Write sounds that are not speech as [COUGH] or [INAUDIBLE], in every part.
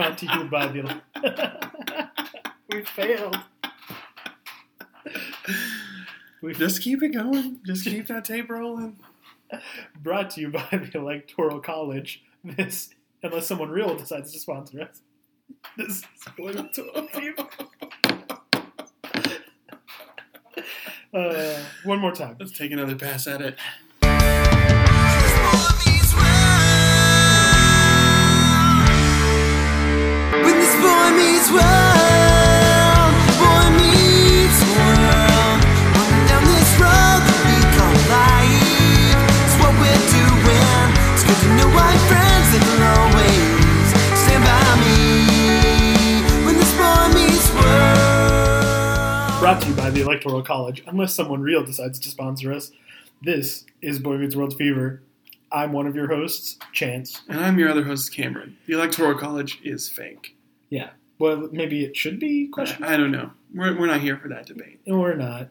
brought to you by the. [LAUGHS] we failed. We Just keep it going. Just keep that tape rolling. brought to you by the Electoral College. This, unless someone real decides to sponsor us. This is going to. Uh, one more time. Let's take another pass at it. Brought to you by the Electoral College. Unless someone real decides to sponsor us, this is Boy Meets World Fever. I'm one of your hosts, Chance. And I'm your other host, Cameron. The Electoral College is fake. Yeah. Well, maybe it should be question, I, I don't know. We're, we're not here for that debate. We're not.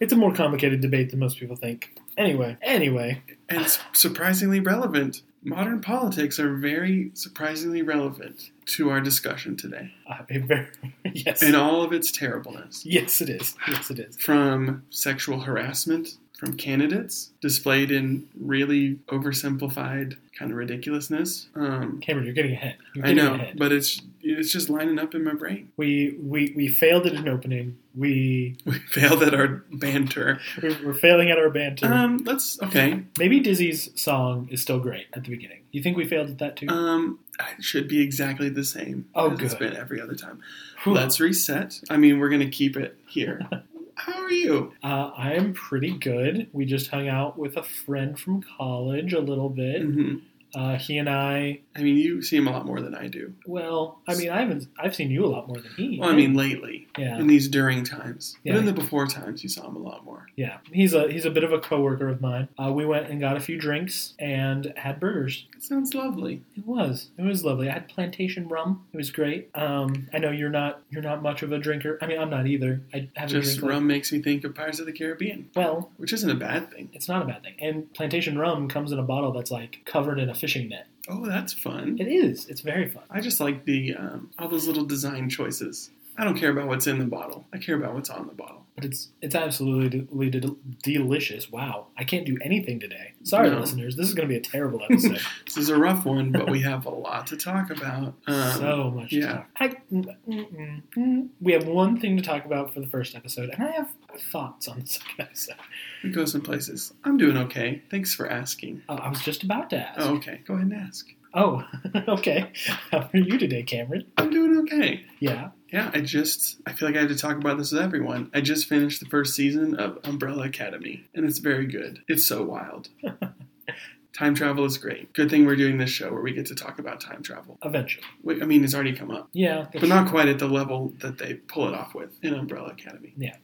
It's a more complicated debate than most people think. Anyway, anyway, And it's surprisingly relevant. Modern politics are very surprisingly relevant to our discussion today. [LAUGHS] uh, very, [LAUGHS] yes, In all of its terribleness. yes, it is. Yes, it is. From sexual harassment from candidates displayed in really oversimplified kind of ridiculousness. Um, Cameron, you're getting ahead. You're I know, ahead. but it's it's just lining up in my brain. we we we failed at an opening. We [LAUGHS] We failed at our banter. we're, we're failing at our banter. Um, let's okay. Maybe Dizzy's song is still great at the beginning. You think we failed at that too? Um, it should be exactly the same Oh, as it's good. been every other time. Whew. Let's reset. I mean, we're gonna keep it here. [LAUGHS] How are you? Uh, I am pretty good. We just hung out with a friend from college a little bit. hmm Uh, he and I. I mean, you see him a lot more than I do. Well, I mean, I haven't. I've seen you a lot more than he. Well, I mean, lately yeah, in these during times, Yeah. but in the before times, you saw him a lot more. yeah. He's a he's a bit of a coworker of mine. Uh, we went and got a few drinks and had burgers. It sounds lovely. It was it was lovely. I had plantation rum. It was great. Um, I know you're not you're not much of a drinker. I mean, I'm not either. I have a Just drink. like- rum makes me think of Pirates of the Caribbean, well, which isn't a bad thing. it's not a bad thing. And plantation rum comes in a bottle that's like covered in a fishing net. Oh, that's fun. It is. It's very fun. I just like the um, all those little design choices. I don't care about what's in the bottle. I care about what's on the bottle. But it's it's absolutely de- de- delicious. Wow, I can't do anything today. Sorry, No. listeners. This is going to be a terrible episode. [LAUGHS] This is a rough one, but we have a lot to talk about. Um, so much. to yeah. I, mm, mm, mm. we have one thing to talk about for the first episode, and I have thoughts on the second episode. we go some places. I'm doing okay. Thanks for asking. Uh, I was just about to ask. Oh, okay. Go ahead and ask. Oh, [LAUGHS] okay. How are you today, Cameron? I'm doing okay. Yeah. Yeah, I just I feel like I have to talk about this with everyone. I just finished the first season of Umbrella Academy, and it's very good. It's so wild. [LAUGHS] time travel is great. Good thing we're doing this show where we get to talk about time travel. Eventually. Wait, I mean, it's already come up, Yeah. but not quite at the level that they pull it off with in Umbrella Academy. Yeah.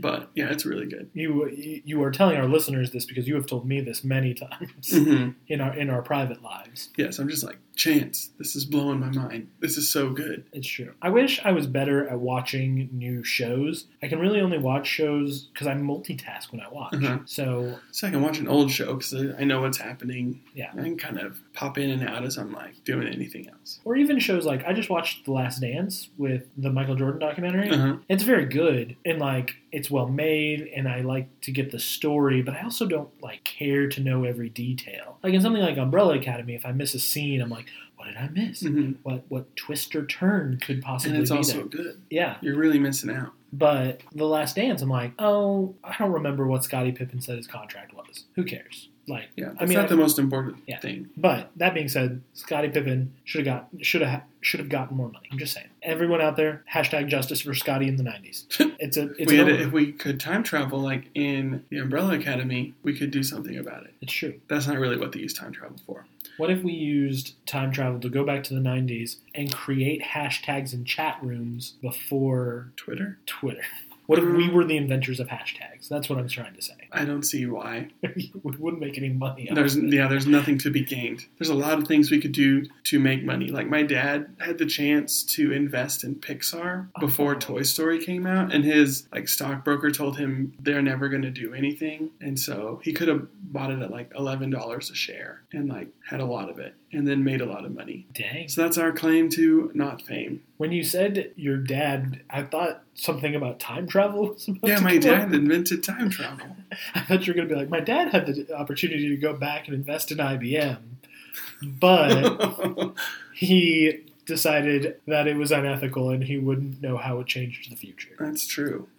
But yeah, it's really good. You you are telling our listeners this because you have told me this many [LAUGHS] times hmm in our in our private lives. Yes, I'm just like Chance. This is blowing my mind. This is so good. It's true. I wish I was better at watching new shows. I can really only watch shows because I multitask when I watch. Uh-huh. So So I can watch an old show because I know what's happening. Yeah. I can kind of pop in and out as I'm like doing anything else. or even shows like I just watched The Last Dance with the Michael Jordan documentary. Uh-huh. It's very good and like it's well made and I like to get the story, but I also don't like care to know every detail. Like in something like Umbrella Academy, if I miss a scene, I'm like, what did I miss? hmm What what twist or turn could possibly And it's be also there? good. Yeah, You're really missing out. but The Last Dance, I'm like, oh, I don't remember what Scottie Pippen said his contract was. Who cares? Like, Yeah, I mean, not I- the most important Yeah. thing. But that being said, Scottie Pippen should have got should have should have gotten more money. I'm just saying. Everyone out there, hashtag justice for Scottie in the '90s. [LAUGHS] It's a If it's we, over- if we could time travel like in the Umbrella Academy, we could do something about it. it's true. That's not really what they use time travel for. What if we used time travel to go back to the '90s and create hashtags in chat rooms before Twitter? Twitter? What if we mm. were the inventors of hashtags? That's what I'm trying to say. I don't see why. [LAUGHS] we wouldn't make any money. There's it. yeah, there's nothing to be gained. There's a lot of things we could do to make money. Like my dad had the chance to invest in Pixar oh. before Oh. Toy Story came out, and his like stockbroker told him they're never going to do anything, and so he could have bought it at like eleven dollars a share and like had a lot of it. and then made a lot of money. Dang. So that's our claim to not fame. When you said your dad, I thought something about time travel was about Yeah, my dad invented time travel. [LAUGHS] I thought you were going to be like, my dad had the opportunity to go back and invest in IBM, but [LAUGHS] he decided that it was unethical and he wouldn't know how it changed the future. That's true. [LAUGHS]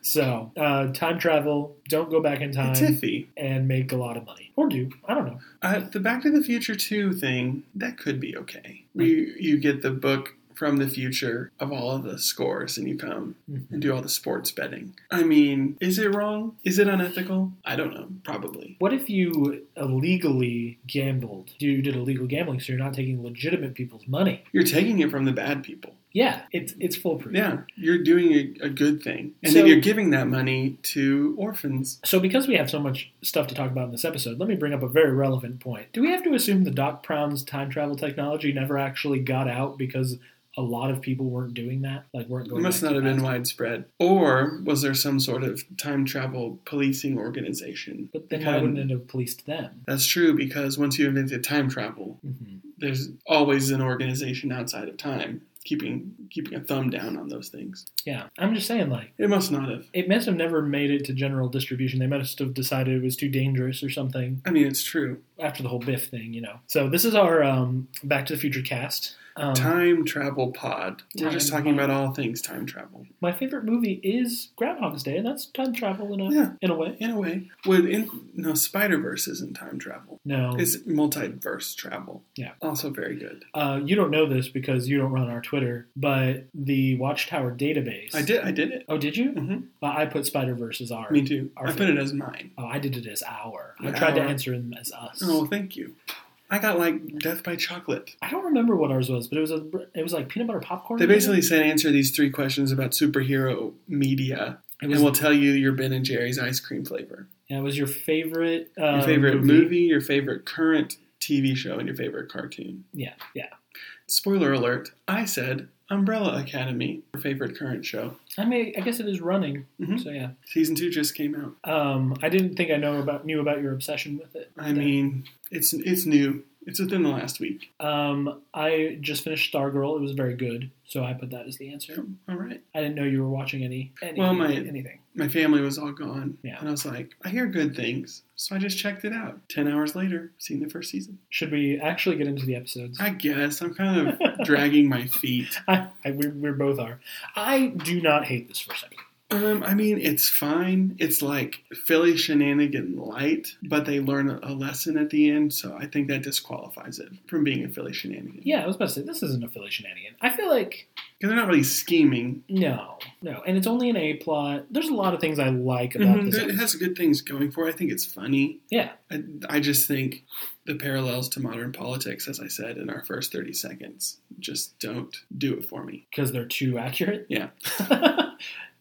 So, uh, time travel, don't go back in time It's iffy. and make a lot of money. Or do. I don't know. Uh, the Back to the Future 2 thing, that could be okay. You, you get the book from the future of all of the scores and you come and mm-hmm. do all the sports betting. I mean, is it wrong? Is it unethical? I don't know. Probably. What if you illegally gambled? You did illegal gambling, so you're not taking legitimate people's money. You're taking it from the bad people. Yeah, it's it's foolproof. Yeah, you're doing a, a good thing. And So- then you're giving that money to orphans. So, because we have so much stuff to talk about in this episode, let me bring up a very relevant point. Do we have to assume the Doc Brown's time travel technology never actually got out because a lot of people weren't doing that? Like, weren't going. It must not have been widespread. Or was there some sort of time travel policing organization? But then had- wouldn't it have policed them? That's true because once you invented time travel, hmm there's always an organization outside of time keeping keeping a thumb down on those things. Yeah, I'm just saying, like, It must not have. it must have never made it to general distribution. They must have decided it was too dangerous or something I mean, it's true. after the whole Biff thing, you know. So this is our um, Back to the Future cast. Um, Time travel pod. We're just talking pod. about all things time travel. my favorite movie is Groundhog's Day, and that's time travel in a Yeah. in a way. In a way, would in no Spider Verse isn't time travel. No, It's multiverse travel. Yeah. Also very good. uh, you don't know this because you don't run our Twitter, but the Watchtower database. I did. I did it. Oh, did you? hmm Well, I put Spider Verse as our. Me too. Our I put it as mine. Oh, I did it as our. I Your tried to answer them as us. Oh, thank you. I got like Death by Chocolate. I don't remember what ours was, but it was a it was like peanut butter popcorn. They maybe? basically said answer these three questions about superhero media, it and was, we'll tell you your Ben and Jerry's ice cream flavor, yeah, it was your favorite uh, your favorite movie. your favorite current TV show, and your favorite cartoon. Yeah, yeah. Spoiler alert: I said Umbrella Academy, your favorite current show. I mean, I guess it is running. Mhm. So yeah. Season two just came out. Um, I didn't think I know about knew about your obsession with it. I mean, it's it's new. It's within the last week. Um, I just finished Stargirl. It was very good, so I put that as the answer. All right. I didn't know you were watching any, any Well, my- anything. My family was all gone, Yeah. and I was like, I hear good things, so I just checked it out. Ten hours later, seen the first season. Should we actually get into the episodes? I guess I'm kind of dragging my [LAUGHS] feet. I, I we, we both are. I do not hate this first episode. Um, I mean, it's fine. It's like Philly shenanigan light, but they learn a lesson at the end, so I think that disqualifies it from being a Philly shenanigan. Yeah, I was about to say this isn't a Philly shenanigan. I feel like because they're not really scheming. no, no, and it's only an A plot. There's a lot of things I like about Mhm, this. It has good things going for it. I think it's funny. Yeah, I, I just think the parallels to modern politics, as I said in our first 30 seconds, just don't do it for me. because they're too accurate. Yeah. [LAUGHS]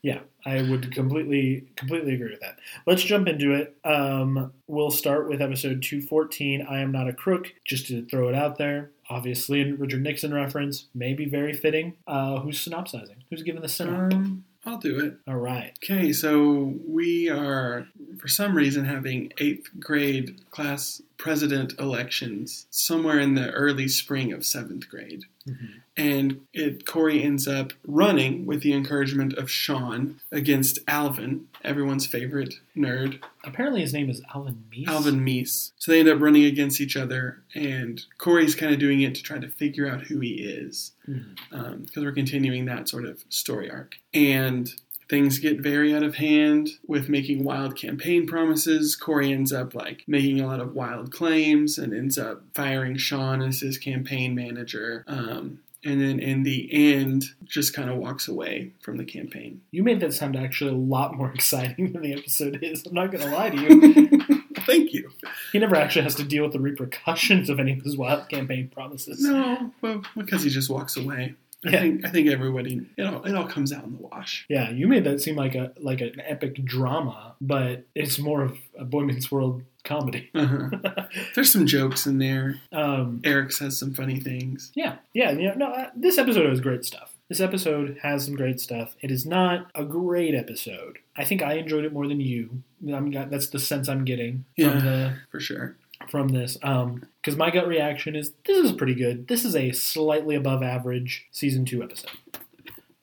yeah, I would completely completely agree with that. Let's jump into it. Um, we'll start with episode 214. I am not a crook. Just to throw it out there. Obviously, a Richard Nixon reference, maybe very fitting. Uh, who's synopsizing? Who's giving the synop? Um, I'll do it. All right. Okay, so we are, for some reason, having eighth grade class president elections somewhere in the early spring of seventh grade. Mhm. And it, Corey ends up running with the encouragement of Sean against Alvin, everyone's favorite nerd, Apparently, his name is Alvin Meese. Alvin Meese. So they end up running against each other, and Corey's kind of doing it to try to figure out who he is because we're continuing that sort of story arc. And things get very out of hand with making wild campaign promises. Corey ends up like making a lot of wild claims and ends up firing Sean as his campaign manager. Um, and then in the end, just kind of walks away from the campaign. You made that sound actually a lot more [LAUGHS] exciting than the episode is. I'm not going to lie to you. [LAUGHS] Thank you. he never actually has to deal with the repercussions of any of his wild campaign promises. No, well, because he just walks away. I Yeah. think I think everybody it all it all comes out in the wash. Yeah, you made that seem like a like an epic drama, but it's more of a Boy Meets World comedy. Uh-huh. [LAUGHS] There's some jokes in there. um, Eric says some funny things. yeah, yeah, you know, no, uh, this episode has great stuff. This episode has some great stuff. It is not a great episode. I think I enjoyed it more than you. I'm, that's the sense I'm getting Yeah. from the for sure. from this. Um, because my gut reaction is this is pretty good. This is a slightly above average season two episode.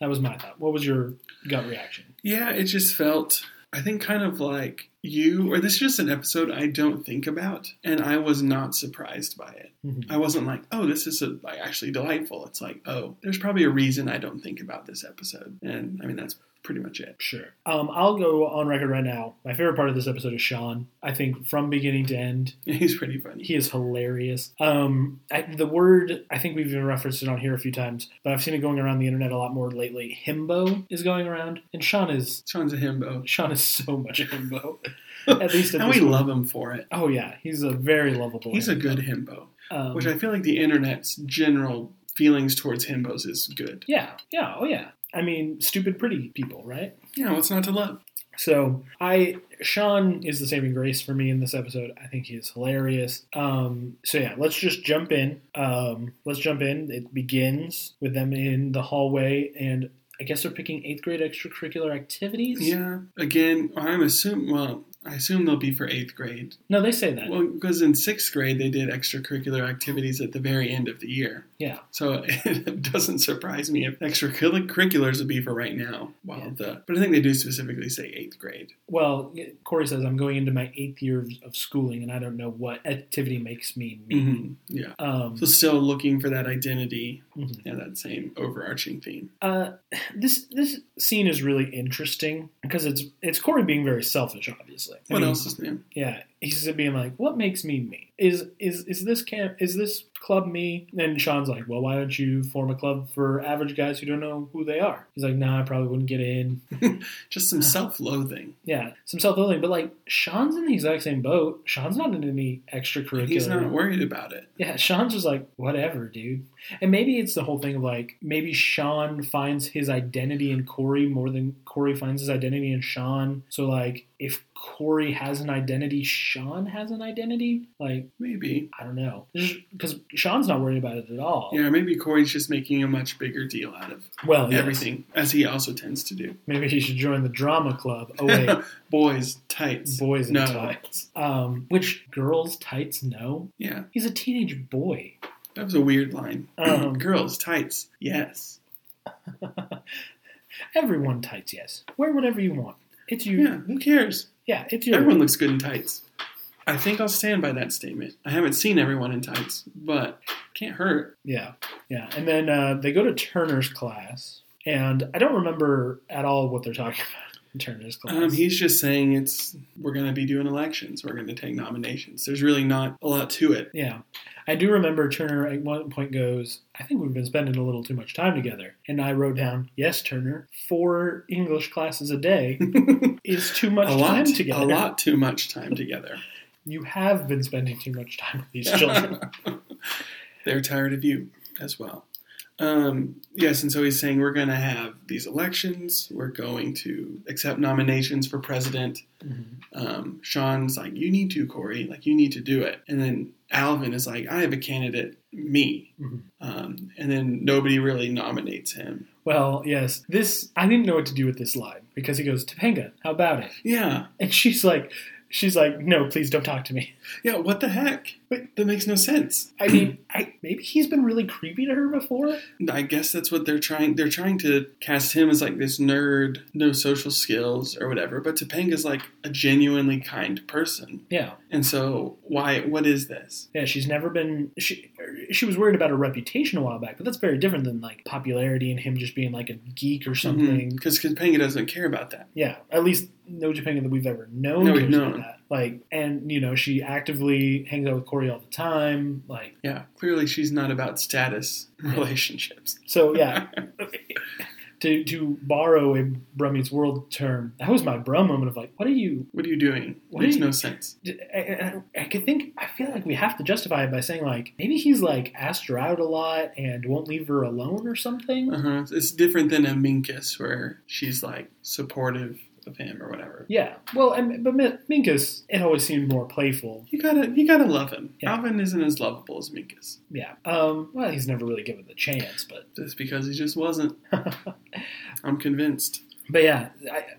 That was my thought. What was your gut reaction? Yeah, it just felt, I think, kind of like you, or this is just an episode I don't think about, and I was not surprised by it. Mhm. I wasn't like, oh, this is a, like actually delightful. It's like, oh, there's probably a reason I don't think about this episode, and I mean that's pretty much it. Sure. Um, I'll go on record right now. My favorite part of this episode is Sean. I think from beginning to end, [LAUGHS] He's pretty funny. he is hilarious. Um, I, the word I think we've even referenced it on here a few times, but I've seen it going around the internet a lot more lately. Himbo is going around, and Sean is Sean's a himbo. Sean is so much a himbo. [LAUGHS] At least at and we point. love him for it. Oh yeah, he's a very lovable. He's a good himbo, Um, which I feel like the internet's general feelings towards himbos is good. yeah, yeah, oh yeah. I mean, stupid pretty people, right? Yeah, what's not to love? So I Sean is the saving grace for me in this episode. I think he is hilarious. Um, so yeah, let's just jump in. Um, let's jump in. It begins with them in the hallway, and I guess they're picking eighth grade extracurricular activities. Yeah. Again, I'm assuming. Well, I assume they'll be for eighth grade. No, they say that. Well, because in sixth grade they did extracurricular activities at the very end of the year. yeah. So [LAUGHS] it doesn't surprise me if extracurriculars would be for right now. While Yeah. the but I think they do specifically say eighth grade. Well, Corey says I'm going into my eighth year of, schooling, and I don't know what activity makes me me. Mhm. Yeah. Um, So still looking for that identity. Mhm. Yeah, that same overarching theme. Uh, this this scene is really interesting because it's it's Corey being very selfish, obviously. What else is new? Yeah, he's being like, "What makes me me? Is is is this camp? Is this club me?" And Sean's like, "Well, why don't you form a club for average guys who don't know who they are?" He's like, "Nah, I probably wouldn't get in." [LAUGHS] Just some [SIGHS] self-loathing. Yeah, some self-loathing, but like Sean's in the exact same boat. Sean's not in any extracurricular. He's not worried about it. Yeah, Sean's just like, whatever, dude. And maybe it's the whole thing of like, maybe Sean finds his identity in Corey more than Corey finds his identity in Sean. So, like, if Corey has an identity, Sean has an identity? Like, Maybe. I don't know. Because Sean's not worried about it at all. Yeah, maybe Corey's just making a much bigger deal out of Well, yes. everything, as he also tends to do. Maybe he should join the drama club. Oh, wait. [LAUGHS] Boys, tights. Boys in No. tights. Um, which girls' tights? No. Yeah, He's a teenage boy. that was a weird line. [CLEARS THROAT] Um, Girls, tights. Yes. [LAUGHS] Everyone tights, yes. Wear whatever you want. It's you. Yeah, who cares? Yeah, it's your. Everyone looks good in tights. I think I'll stand by that statement. I haven't seen everyone in tights, but can't hurt. Yeah, yeah. And then uh, they go to Turner's class, and I don't remember at all what they're talking [LAUGHS] about in Turner's class. Um, he's just saying it's we're going to be doing elections. We're going to take nominations. There's really not a lot to it. yeah, I do remember Turner at one point goes, "I think we've been spending a little too much time together." And I wrote down, "Yes, Turner, four English classes a day [LAUGHS] is too much a time lot, together. a lot too much time together. [LAUGHS] You have been spending too much time with these children." [LAUGHS] They're tired of you as well. Um, yes, and so he's saying we're going to have these elections. We're going to accept nominations for president. Mhm. Um, Sean's like, you need to, Corey. Like, you need to do it. And then Alvin is like, I have a candidate, me. Mhm. Um, and then nobody really nominates him. Well, yes, this I didn't know what to do with this line because he goes, "Topanga, how about it?" Yeah, And she's like, she's like, no, please don't talk to me. yeah. What the heck? But- that makes no sense. I mean, I maybe he's been really creepy to her before. I guess that's what they're trying. They're trying to cast him as like this nerd, no social skills or whatever. But Topanga's like a genuinely kind person, Yeah, and so why? What is this? yeah. She's never been. She she was worried about her reputation a while back, but that's very different than like popularity and him just being like a geek or mm-hmm. something. Because Topanga doesn't care about that. Yeah, at least no Japan that we've ever known. No, we've known. that. Like, and you know, she actively hangs out with Corey all the time. Like, Yeah, clearly she's not about status relationships. so yeah. [LAUGHS] to to borrow a Brummy's World term, that was my Brum moment of like, what are you? What are you doing? What Makes you- no sense. I, I, I could think. I feel like we have to justify it by saying like maybe he's like asked her out a lot and won't leave her alone or something. Uh huh. It's different than a Minkus where she's like supportive of him or whatever. Yeah. Well, and, but Minkus, it always seemed more playful. You gotta, you gotta love him. Yeah. Alvin isn't as lovable as Minkus. Yeah. Um. Well, he's never really given the chance, but Just because he just wasn't. [LAUGHS] I'm convinced. But yeah,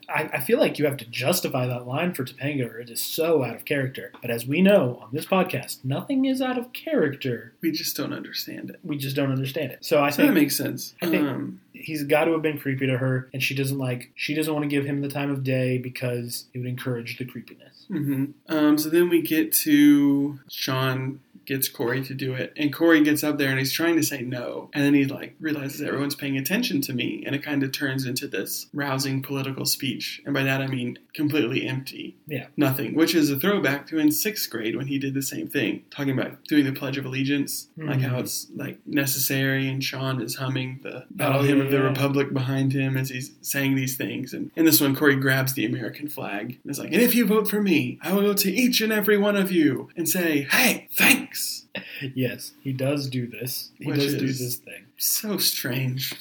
I, I feel like you have to justify that line for Topanga, or it is so out of character. But as we know on this podcast, nothing is out of character. We just don't understand it. We just don't understand it. So I So that makes sense. I think- um, he's got to have been creepy to her, and she doesn't like. She doesn't want to give him the time of day because it would encourage the creepiness. hmm Um, so then we get to Sean gets Corey to do it, and Corey gets up there and he's trying to say no, and then he like realizes everyone's paying attention to me, and it kind of turns into this rousing political speech, and by that I mean completely empty, Yeah. nothing, which is a throwback to in sixth grade when he did the same thing, talking about doing the Pledge of Allegiance, like Mhm. how it's like necessary, and Sean is humming the Battle Oh, Hymn yeah, of the. Republic behind him as he's saying these things, and in this one Corey grabs the American flag and is like, and if you vote for me, I will go to each and every one of you and say, hey, thanks. Yes, he does do this. He Which does do this thing. So strange.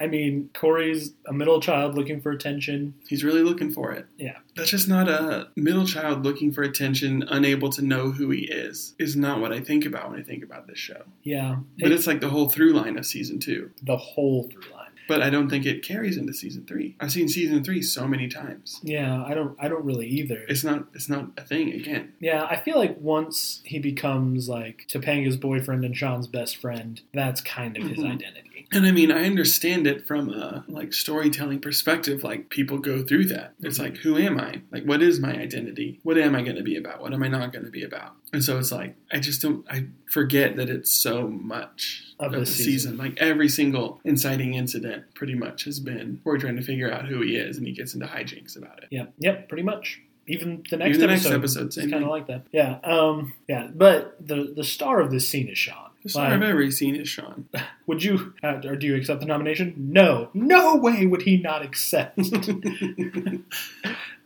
I mean, Corey's a middle child looking for attention. He's really looking for it. Yeah. That's just not a middle child looking for attention, unable to know who he is, is not what I think about when I think about this show. Yeah, But it- it's like the whole through line of season two. the whole through line. But I don't think it carries into season three. I've seen season three so many times. Yeah, I don't. I don't really either. It's not it's not a thing again. Yeah, I feel like once he becomes like Topanga's boyfriend and Sean's best friend, that's kind of his Mhm. identity. And I mean, I understand it from a like storytelling perspective. Like people go through that. It's Mhm. like, who am I? Like, what is my identity? What am I going to be about? What am I not going to be about? And so it's like, I just don't. I forget that it's so much Of of, the the season. season. Like every single inciting incident, pretty much has been we're trying to figure out who he is, and he gets into hijinks about it. Yep, yep, pretty much. Even the next Even the next episode, episode, is kind of like that. Yeah, um, yeah. But the the star of this scene is Sean. The star Like, of every scene is Sean. [LAUGHS] would you uh, or do you accept the nomination? No, no way would he not accept. [LAUGHS] [LAUGHS]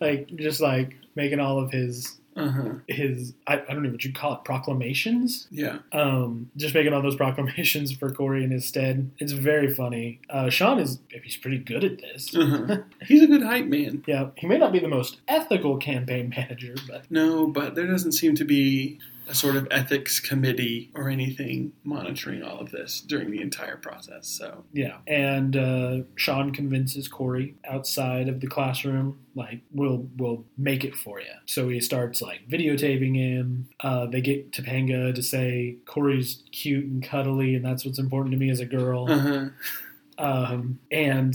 like just like making all of his uh huh. his I, I don't know what you call it proclamations. Yeah. Um, just making all those proclamations for Corey in his stead. It's very funny. Uh, Sean is he's pretty good at this. Uh-huh. [LAUGHS] He's a good hype man. Yeah, he may not be the most ethical campaign [LAUGHS] manager, but No, but there doesn't seem to be a sort of ethics committee or anything monitoring all of this during the entire process. So, yeah. And uh, Sean convinces Corey outside of the classroom, like, we'll we'll make it for you. So he starts like videotaping him. Uh, they get Topanga to say Corey's cute and cuddly, and that's what's important to me as a girl. uh-huh. [LAUGHS] Um, and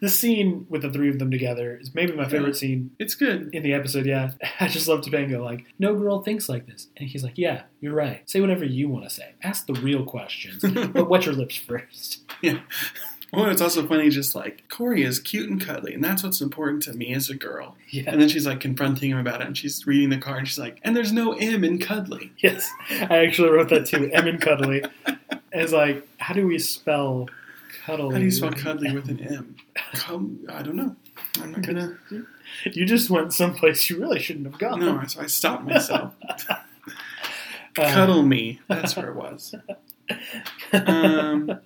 the scene with the three of them together is maybe my favorite scene it's good. in the episode. Yeah, [LAUGHS] I just love Topanga. Like, no girl thinks like this, and he's like, "Yeah, you're right. Say whatever you want to say. Ask the real questions, [LAUGHS] but wet your lips first. yeah. [LAUGHS] Oh, it's also funny, just like Corey is cute and cuddly, and that's what's important to me as a girl. Yeah. And then she's like confronting him about it, and she's reading the card, and she's like, "And there's no M in cuddly." Yes, I actually wrote that too. M in cuddly. And it's like, how do we spell cuddly? How do you spell cuddly [LAUGHS] with an M? Cum, I don't know. I'm not gonna. [LAUGHS] You just went someplace you really shouldn't have gone. No, so I stopped myself. [LAUGHS] Cuddle me. That's where it was. Um,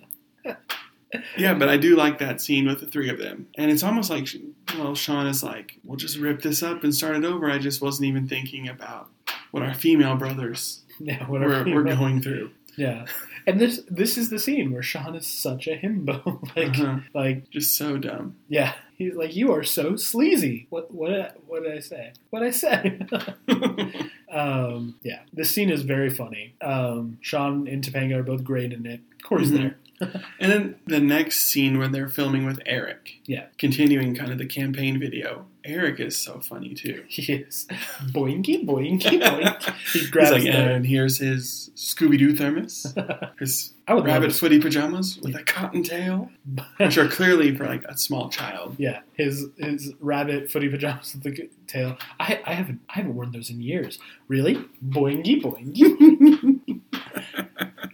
yeah, but I do like that scene with the three of them, and it's almost like, well, Sean is like, "We'll just rip this up and start it over." I just wasn't even thinking about what our female brothers yeah, were, were going through. Yeah, and this this is the scene where Sean is such a himbo. [LAUGHS] like, Uh-huh. like Just so dumb. Yeah, he's like, you are so sleazy. What what did I, what did I say? What did I say? [LAUGHS] um, yeah, this scene is very funny. Um, Sean and Topanga are both great in it. Corey's Mhm. there. [LAUGHS] and then the next scene where they're filming with Eric, Yeah. continuing kind of the campaign video. Eric is so funny too. [LAUGHS] He is boinky boinky [LAUGHS] boink. He He's grabs like, the. and here's his Scooby Doo thermos, [LAUGHS] his I would rabbit footy pajamas with a cotton tail, which are clearly for like a small child. Yeah, his his rabbit footy pajamas with the tail. I I haven't I haven't worn those in years. Really? Boingy boingy.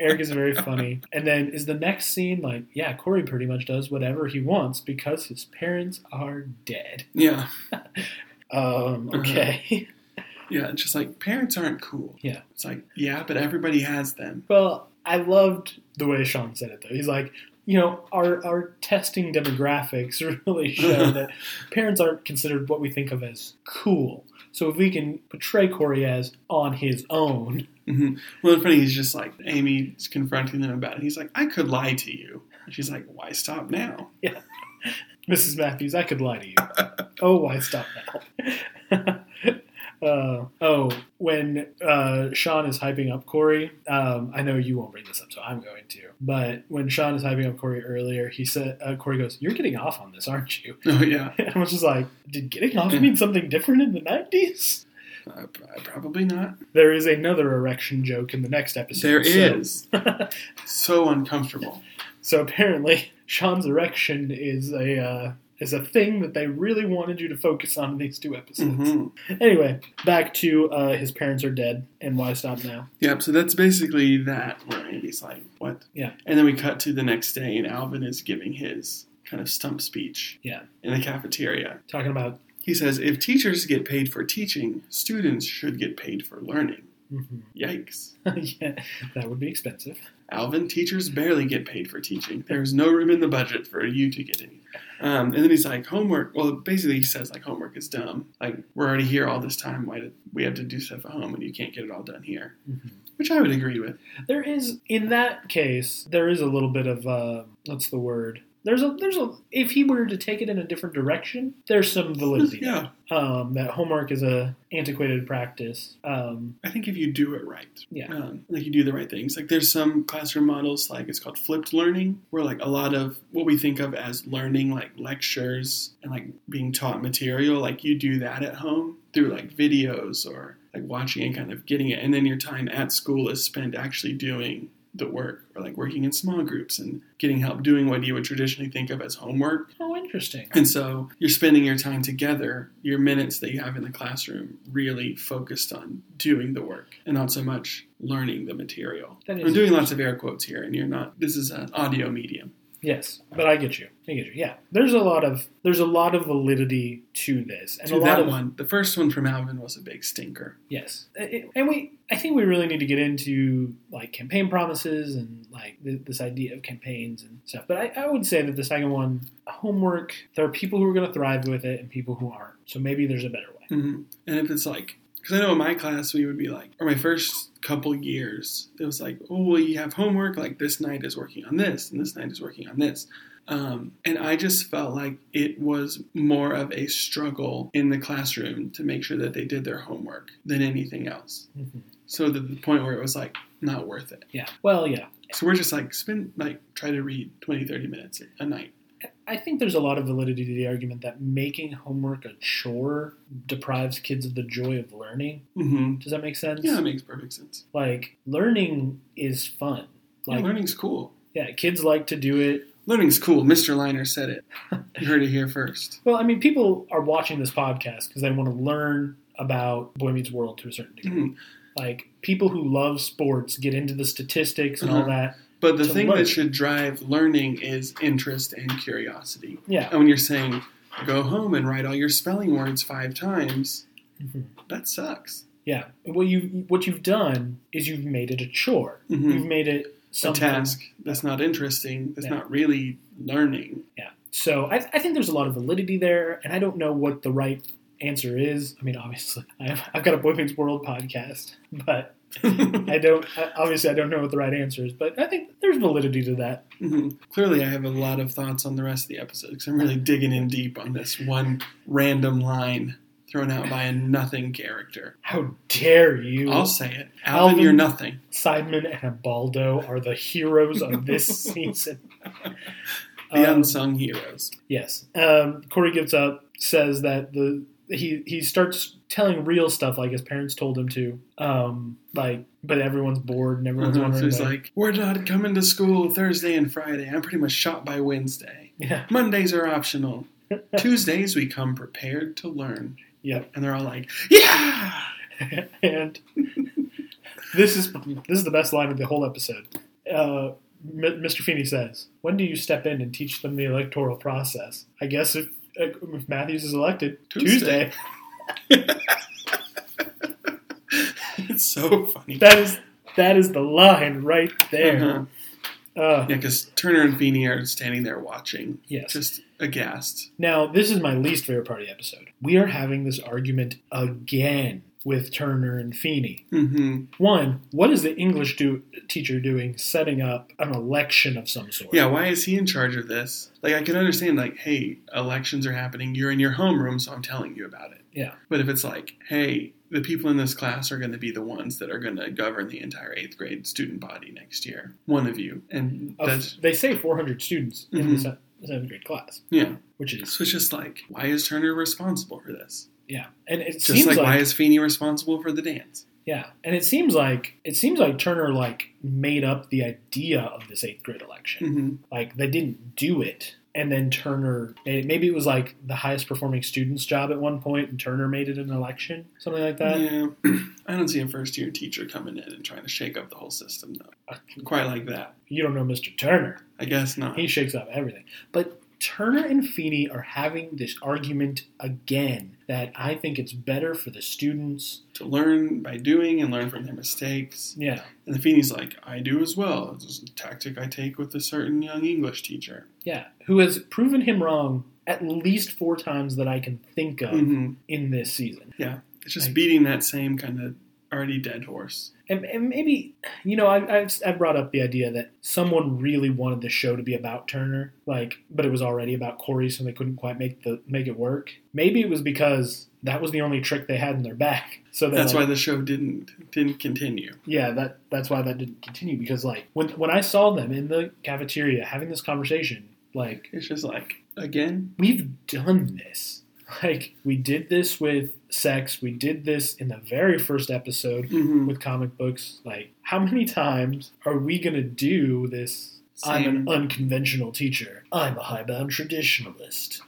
Eric is very funny. And then is the next scene like, yeah, Corey pretty much does whatever he wants because his parents are dead. Yeah, [LAUGHS] Um, okay. yeah. It's just like parents aren't cool. Yeah. It's like yeah, but everybody has them. well, I loved the way Sean said it though. He's like, you know, our our testing demographics [LAUGHS] really show [LAUGHS] that parents aren't considered what we think of as cool. So if we can portray Corey as on his own, hmm Well, it's funny. He's just like Amy's confronting them about it. He's like, I could lie to you. She's like, Why stop now? Yeah, [LAUGHS] Mrs. Matthews, I could lie to you. [LAUGHS] oh, why stop now? [LAUGHS] uh, oh, when uh, Sean is hyping up Corey, um, I know you won't bring this up, so I'm going to. But when Sean is hyping up Corey earlier, he said, uh, Corey goes, "You're getting off on this, aren't you?" Oh yeah, And I was just like, "Did getting off mean something different in the '90s?" Uh, probably not. There is another erection joke in the next episode. There so- is [LAUGHS] so uncomfortable. So apparently, Sean's erection is a uh, is a thing that they really wanted you to focus on in these two episodes. Mhm. Anyway, back to uh, his parents are dead and why stop now? Yep. So that's basically that. Where Andy's like, "What?" Yeah. And then we cut to the next day, and Alvin is giving his kind of stump speech. Yeah. In the cafeteria, Talking about. He says, "If teachers get paid for teaching, students should get paid for learning." Mhm. Yikes. [LAUGHS] yeah, that would be expensive. Alvin, teachers barely get paid for teaching. There's no room in the budget for you to get any. Um, and then he's like, homework. Well, basically, he says like homework is dumb. Like we're already here all this time. Why did we have to do stuff at home and you can't get it all done here? Mhm. Which I would agree with. There is, in that case, there is a little bit of uh, what's the word? There's a there's a if he were to take it in a different direction, there's some validity. Yeah, Um, that homework is a antiquated practice. Um, I think if you do it right, Yeah. um, like you do the right things. Like there's some classroom models, like it's called flipped learning, where like a lot of what we think of as learning, like lectures and like being taught material, like you do that at home through like videos or like watching and kind of getting it, and then your time at school is spent actually doing the work or like working in small groups and getting help doing what you would traditionally think of as homework. oh, interesting. And so you're spending your time together, your minutes that you have in the classroom, really focused on doing the work and not so much learning the material. I'm doing lots of air quotes here, and you're not. This is an audio medium. Yes, but I get you. I get you. Yeah, there's a lot of there's a lot of validity to this, and to a lot that of one, the first one from Alvin was a big stinker. yes, and we I think we really need to get into like campaign promises and like this idea of campaigns and stuff. But I, I would say that the second one, homework, there are people who are going to thrive with it and people who aren't. So maybe there's a better way. hmm And if it's like, because I know in my class we would be like, or my first couple years, it was like, oh, well, you have homework. Like this night is working on this, and this night is working on this. Um, and I just felt like it was more of a struggle in the classroom to make sure that they did their homework than anything else. Mhm. So to the point where it was like not worth it. Yeah. Well, yeah. So we're just like spend like try to read 20, 30 minutes a night. I think there's a lot of validity to the argument that making homework a chore deprives kids of the joy of learning. hmm Does that make sense? Yeah, it makes perfect sense. Like learning is fun. Yeah, Like learning's cool. yeah, kids like to do it. Learning's cool. Mr. Liner said it. You heard it here first. [LAUGHS] Well, I mean, people are watching this podcast because they want to learn about Boy Meets World to a certain degree. Mhm. Like people who love sports get into the statistics and all Uh-huh. that. But the thing learn. that should drive learning is interest and curiosity. Yeah. And when you're saying, go home and write all your spelling words five times, Mhm. that sucks. Yeah. What you what you've done is you've made it a chore. Mhm. You've made it A task that's not interesting, that's Yeah. not really learning. Yeah. So I, I think there's a lot of validity there, and I don't know what the right answer is. I mean, obviously, [LAUGHS] I have, I've got a Boy Meets World podcast, but I don't. Obviously, I don't know what the right answer is. But I think there's validity to that. Mhm. Clearly, I have a lot of thoughts on the rest of the episode because I'm really digging in deep on this one random line thrown out by a nothing character. How dare you? I'll say it. Alvin, Alvin- you're nothing. Simon and Baldo are the heroes of this [LAUGHS] season. The Um, unsung heroes. Yes. Um, Corey gives up, says that the he he starts telling real stuff like his parents told him to. Um, like, but everyone's bored and everyone's Uh-huh. So wondering. he's like, like, we're not coming to school Thursday and Friday. I'm pretty much shot by Wednesday. yeah, Mondays are optional. [LAUGHS] Tuesdays we come prepared to learn. yep. And they're all like, yeah! [LAUGHS] and this is this is the best line of the whole episode. Uh, M- Mr. Feeney says, "When do you step in and teach them the electoral process?" I guess if, if Matthews is elected, Tuesday. Tuesday. [LAUGHS] it's so funny. That is that is the line right there. Uh-huh. Uh, Yeah, because Turner and Feeney are standing there watching, yes. just aghast. Now, this is my least favorite part of the episode. We are having this argument again. With Turner and Feeney. hmm One, what is the English do- teacher doing setting up an election of some sort? Yeah, why is he in charge of this? Like, I can understand, like, hey, elections are happening. You're in your homeroom, so I'm telling you about it. Yeah. But if it's like, hey, the people in this class are going to be the ones that are going to govern the entire eighth grade student body next year, one of you, and Of- they say 400 students in the Mhm. seventh grade class, yeah. which is So it's just like, why is Turner responsible for this? Yeah, and it Just seems like, like, why is Feeney responsible for the dance? yeah, and it seems like it seems like Turner like made up the idea of this eighth grade election. hmm Like they didn't do it, and then Turner it. maybe it was like the highest performing student's job at one point, and Turner made it an election, something like that. Yeah, [CLEARS THROAT] I don't see a first year teacher coming in and trying to shake up the whole system though. Quite like that. You don't know Mr. Turner. I guess not. He shakes up everything. But Turner and Feeney are having this argument again that I think it's better for the students. to learn by doing and learn from their mistakes. Yeah. And the Feeney's like, I do as well. Is a tactic I take with a certain young English teacher. Yeah. Who has proven him wrong at least four times that I can think of hmm in this season. Yeah, it's just Like- beating that same kind of already dead horse. And, and maybe, you know, I, I've, I've brought up the idea that someone really wanted the show to be about Turner, like, but it was already about Corey, so they couldn't quite make the make it work. Maybe it was because that was the only trick they had in their back. So that, That's like, why the show didn't didn't continue. yeah, that that's why that didn't continue because like when when I saw them in the cafeteria having this conversation, like It's just like again. we've done this. Like we did this with sex, we did this in the very first episode hmm with comic books. Like how many times are we going to do this I'm an unconventional teacher. I'm a hidebound traditionalist.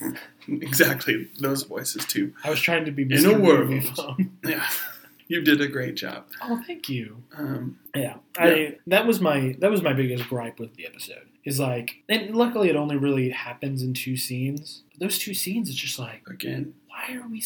[LAUGHS] Exactly those voices too. I was trying to be In a world. [LAUGHS] Yeah, you did a great job. Oh, thank you. Um, Yeah, I that was my that was my biggest gripe with the episode. Is like, and luckily it only really happens in two scenes. But those two scenes, it's just like, again. why are we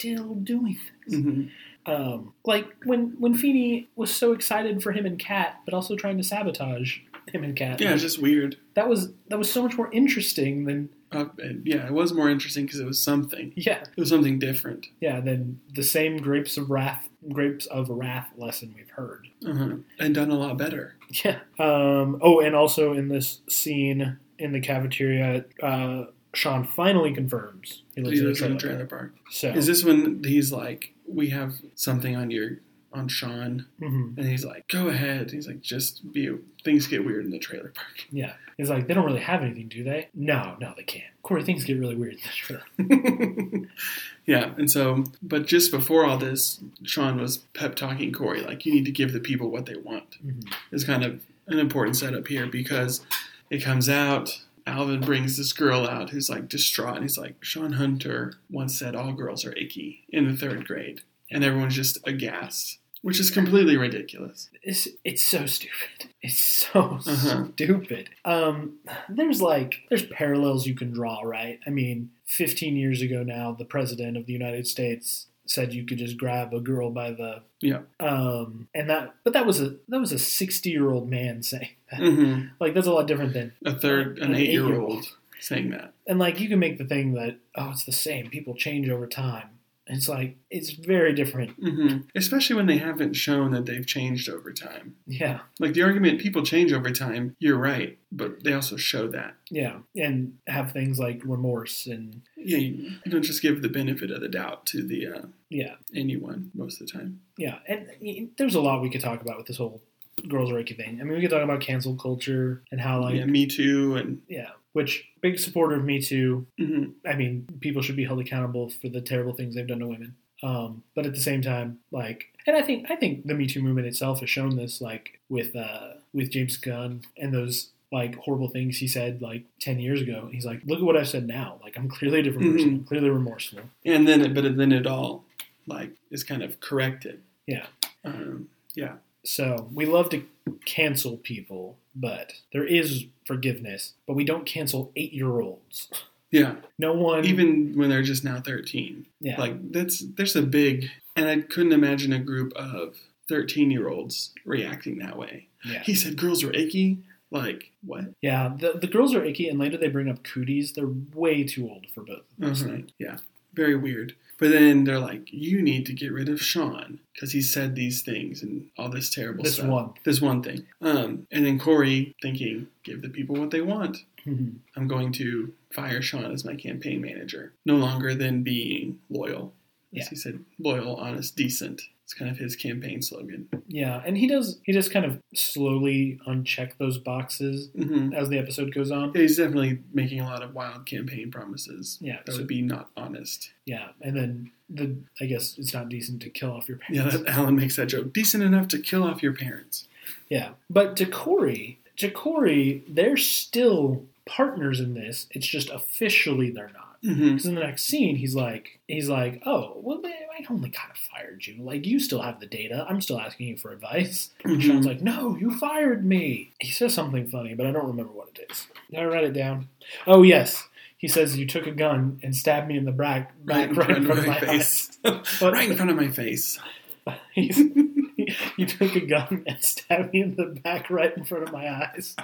still doing this? hmm Um, like when when Feeney was so excited for him and Kat, but also trying to sabotage him and Kat. Yeah, it's just weird. that was that was so much more interesting than Uh, yeah, it was more interesting because it was something. yeah It was something different. yeah than the same grapes of wrath grapes of wrath lesson we've heard. Uh-huh. And done a lot better. Yeah. Um, oh, and also in this scene in the cafeteria, uh, Sean finally confirms he lives, He in, a lives in a trailer. trailer park. So, Is this when he's like, we have something on your on Sean, Mhm. and he's like, go ahead. He's like, just be. Things get weird in the trailer park. [LAUGHS] yeah, he's like, they don't really have anything, do they? No, no, they can't. Corey, things get really weird in the trailer. [LAUGHS] yeah, and so, but just before all this, Sean was pep talking Corey like, you need to give the people what they want. Mhm. Is kind of an important setup here because it comes out. Alvin brings this girl out who's like distraught, and he's like, Sean Hunter once said all girls are icky in the third grade, and everyone's just aghast, which is completely ridiculous. It's it's so stupid. [LAUGHS] It's so Uh-huh. stupid. Um, there's like there's parallels you can draw, right? I mean, 15 years ago now, the president of the United States said you could just grab a girl by the Yeah. um and that but that was a that was a 60 year old man saying that hmm like that's a lot different than A third, an An eight-year-old eight-year-old. saying that. and like you can make the thing that oh it's the same people change over time it's like it's very different hmm Especially when they haven't shown that they've changed over time. yeah Like the argument, people change over time. You're right, but they also show that. yeah and have things like remorse and Yeah, you, you don't just give the benefit of the doubt to the uh, yeah anyone most of the time. yeah and there's a lot we could talk about with this whole girls are icky thing i mean we could talk about cancel culture and how like yeah, Me Too, and yeah which big supporter of me too mhm. I mean, people should be held accountable for the terrible things they've done to women. Um, but at the same time, like, and I think I think the Me Too movement itself has shown this, like with uh, with James Gunn and those like horrible things he said like ten years ago. He's like, look at what I've said now. Like, I'm clearly a different person. I'm clearly remorseful. and then it, but then it all like is kind of corrected. Yeah. Um, yeah. So we love to cancel people, but there is forgiveness. But we don't cancel eight year olds. Yeah. No one Even when they're just now 13. yeah Like that's there's a big and I couldn't imagine a group of 13 year olds reacting that way. yeah. He said girls are icky. Like what? Yeah, the, the girls are icky, and later they bring up cooties. They're way too old for both of those Mhm. things. Yeah. very weird. But then they're like, you need to get rid of Sean because he said these things and all this terrible This stuff. one. This one thing. Um, and then Corey thinking, give the people what they want. Mhm. I'm going to fire Sean as my campaign manager. No longer than being loyal. As Yeah. he said, loyal, honest, decent. It's kind of his campaign slogan. Yeah, and he does he just kind of slowly uncheck those boxes hmm as the episode goes on. He's definitely making a lot of wild campaign promises. Yeah, That so- would be not honest. Yeah, and then the I guess it's not decent to kill off your Yeah, parents. that, [LAUGHS] Alan makes that joke. Decent enough to kill off your parents. Yeah, but to Corey, to Corey, they're still partners in this. It's just officially they're not. Hmm Because in the next scene, he's like, he's like, oh, well, I only kind of fired you. Like, you still have the data. I'm still asking you for advice. And Mhm. Sean's like, no, you fired me. He says something funny, but I don't remember what it is. Did I write it down? Oh yes, he says you took a gun and stabbed me in the back, back right in front of my face. What? [LAUGHS] right in front of my face. [LAUGHS] He's, you took a gun and stabbed me in the back right in front of my eyes.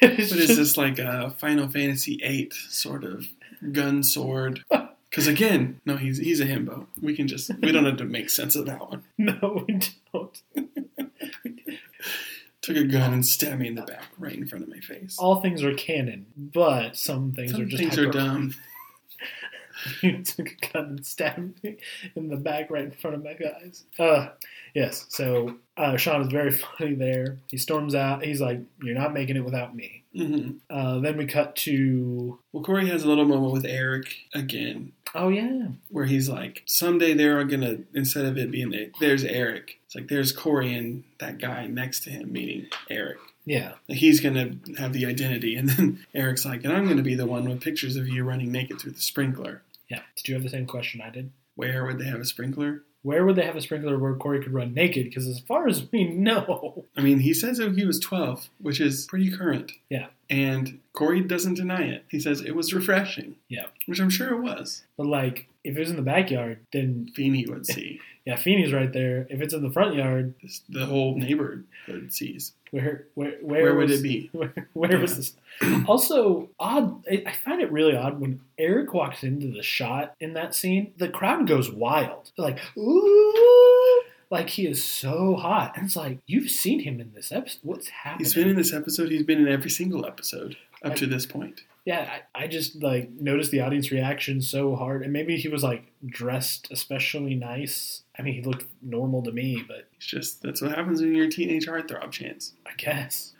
What is just- this like a Final Fantasy VIII sort of gun sword? [LAUGHS] Because again, no, he's he's a himbo. We can just we don't have to make sense of that one. [LAUGHS] No, we don't. [LAUGHS] Took a gun and stabbed me in the back, right in front of my face. All things are canon, but some things Some are just things are dumb. [LAUGHS] you took a gun and stabbed me in the back right in front of my eyes. Uh, yes, so uh, Sean is very [LAUGHS] funny there. He storms out. He's like, You're not making it without me. hmm Uh, then we cut to, Well, Corey has a little moment with Eric again, oh, yeah. where he's like, someday they're gonna instead of it being there, there's Eric. It's like there's Corey and that guy next to him, meaning Eric. Yeah. He's gonna have the identity, [LAUGHS] and then Eric's like, and I'm gonna be the one with pictures of you running naked through the sprinkler. Yeah. Did you have the same question I did? Where would they have a sprinkler? Where would they have a sprinkler where Corey could run naked? Because as far as we [LAUGHS] know, I mean, he says that he was 12, which is pretty current. Yeah. And Corey doesn't deny it. He says it was refreshing. Yeah. Which I'm sure it was. but like, if it was in the backyard, then Feeny would see. [LAUGHS] yeah, Feeny's right there. If it's in the front yard, the whole neighborhood sees. where where where, Where, would it be? [LAUGHS] Where, where was this? [CLEARS THROAT] Also, odd. I I find it really odd when Eric walks into the shot in that scene. The crowd goes wild. They're like, ooh, like he is so hot. And it's like you've seen him in this episode. What's happening? He's been in this episode. He's been in every single episode up to this point. yeah, I, I just like noticed the audience reaction so hard, and maybe he was like dressed especially nice. I mean, he looked normal to me, but It's just that's what happens when you're a teenage heartthrob chance. I guess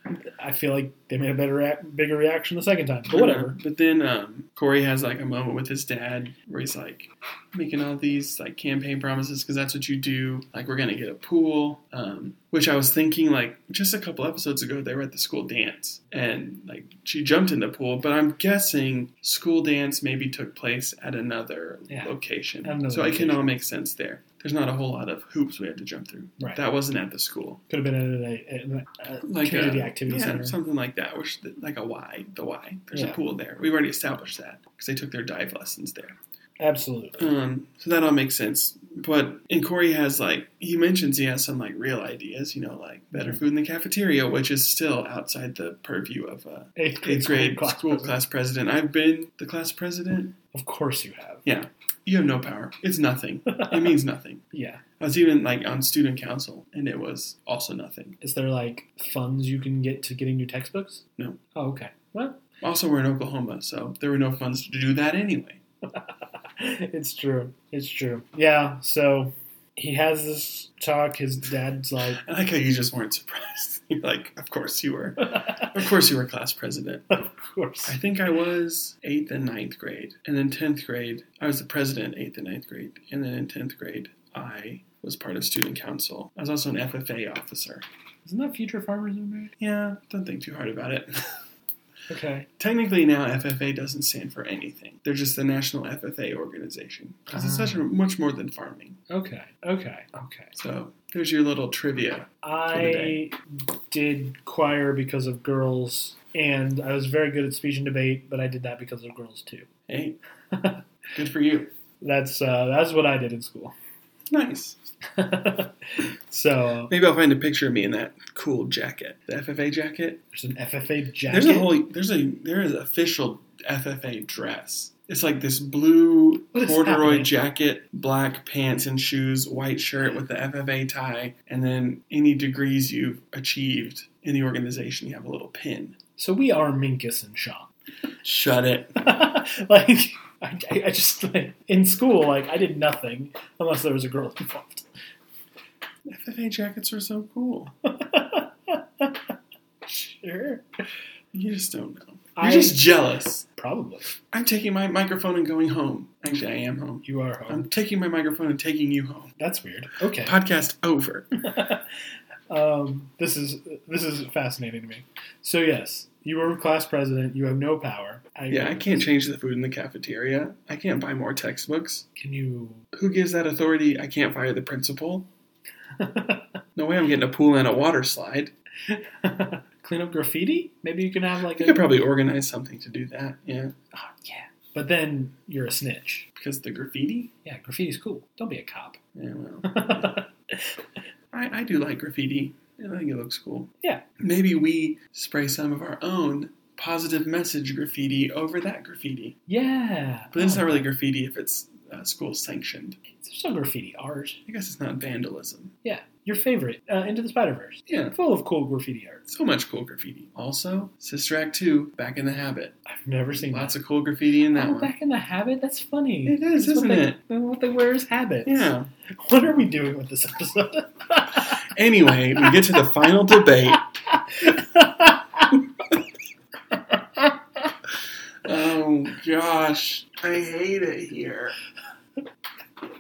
I feel like they made a better, bigger reaction the second time. But whatever. But then um, Corey has like a moment with his dad where he's like making all these like campaign promises because that's what you do. Like we're gonna get a pool, um, which I was thinking like just a couple episodes ago they were at the school dance and like she jumped in the pool, but I'm guessing school dance maybe took place at another Yeah. location, At another so it can location. all make sense there. There's not a whole lot of hoops we had to jump through. Right. That wasn't at the school. Could have been at a, a, a Like community a, activity yeah, center. something like that. Which like a Y, the Y. There's Yeah. a pool there. We've already established that because they took their dive lessons there. Absolutely. Um, so that all makes sense. But and Corey has like he mentions he has some like real ideas, you know, like better food in the cafeteria, which is still outside the purview of a Eighth grade, eighth grade school school, class class president. I've been the class president. Of course you have. Yeah, you have no power. It's nothing. it means nothing. [LAUGHS] Yeah. I was even like on student council, and it was also nothing. Is there like funds you can get to getting new textbooks? No. Oh, okay. Well, Also, we're in Oklahoma, so there were no funds to do that anyway. [LAUGHS] it's true. It's true. Yeah. So he has this talk. His dad's like, I like how you just weren't surprised. [LAUGHS] You're like, of course you were. [LAUGHS] Of course you were class president. of course. I think I was eighth and ninth grade. And then 10th grade, I was the president eighth and ninth grade. And then in 10th grade, I was part of student council. I was also an FFA officer. Isn't that Future Farmers United? Yeah, don't think too hard about it. [LAUGHS] Okay. Technically, now FFA doesn't stand for anything. They're just the National FFA organization. Because it's such a, much more than farming. Okay. Okay. Okay. So there's your little trivia. I did choir because of girls, and I was very good at speech and debate, but I did that because of girls too. Hey, [LAUGHS] good for you. That's uh, that's what I did in school. Nice. [LAUGHS] so Maybe I'll find a picture of me in that cool jacket, the FFA jacket. there's an FFA jacket. There's a whole there's a there is official FFA dress It's like this blue corduroy jacket, black pants and shoes, white shirt with the FFA tie, and then any degrees you've achieved in the organization, you have a little pin. So we are Minkus and Sean. Shut it. [LAUGHS] like I, I just like, in school, like I did nothing unless there was a girl involved. FFA jackets are so cool. Sure, You just don't know. I- You're just jealous. probably I'm taking my microphone and going home. Actually, I am home. you are home. I'm taking my microphone and taking you home. That's weird. Okay. Podcast over. [LAUGHS] um, this is this is fascinating to me. So yes, you were class president. You have no power. I, Yeah, I can't change the food in the cafeteria. I can't buy more textbooks. Can you? Who gives that authority? I can't fire the principal. [LAUGHS] No way I'm getting a pool and a water slide. [LAUGHS] clean up graffiti? Maybe you can have like You a. could probably organize something to do that. Yeah. Oh, yeah, but then you're a snitch. Because the graffiti? Yeah, graffiti's cool. Don't be a cop. Yeah, well. [LAUGHS] I, I do like graffiti. I think it looks cool. Yeah. Maybe we spray some of our own positive message graffiti over that graffiti. yeah, But then it's Oh, not really graffiti if it's uh, school sanctioned. It's still graffiti art. I guess it's not vandalism. Yeah, your favorite, uh, Into the Spider Verse. Yeah. Full of cool graffiti art. So much cool graffiti. Also, Sister Act 2, Back in the Habit. I've never seen Lots that. of cool graffiti in that oh, one. back in the habit. That's funny. It is, That's isn't what they, it? What they wear is habits. Yeah. [LAUGHS] What are we doing with this episode? [LAUGHS] Anyway, we get to the final debate. Oh gosh, I hate it here.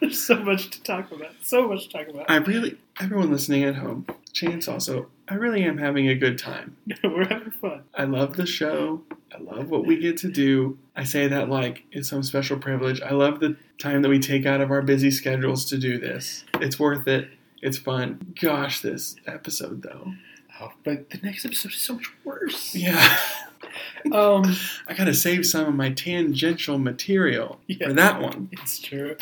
There's so much to talk about. So much to talk about. I really, everyone listening at home, Chance also, I really am having a good time. [LAUGHS] We're having fun. I love the show. I love what we get to do. I say that like it's some special privilege. I love the time that we take out of our busy schedules to do this. It's worth it. It's fun. Gosh, this episode though. Oh, but the next episode is so much worse. Yeah. [LAUGHS] Um, I gotta save some of my tangential material Yeah. for that one. it's true.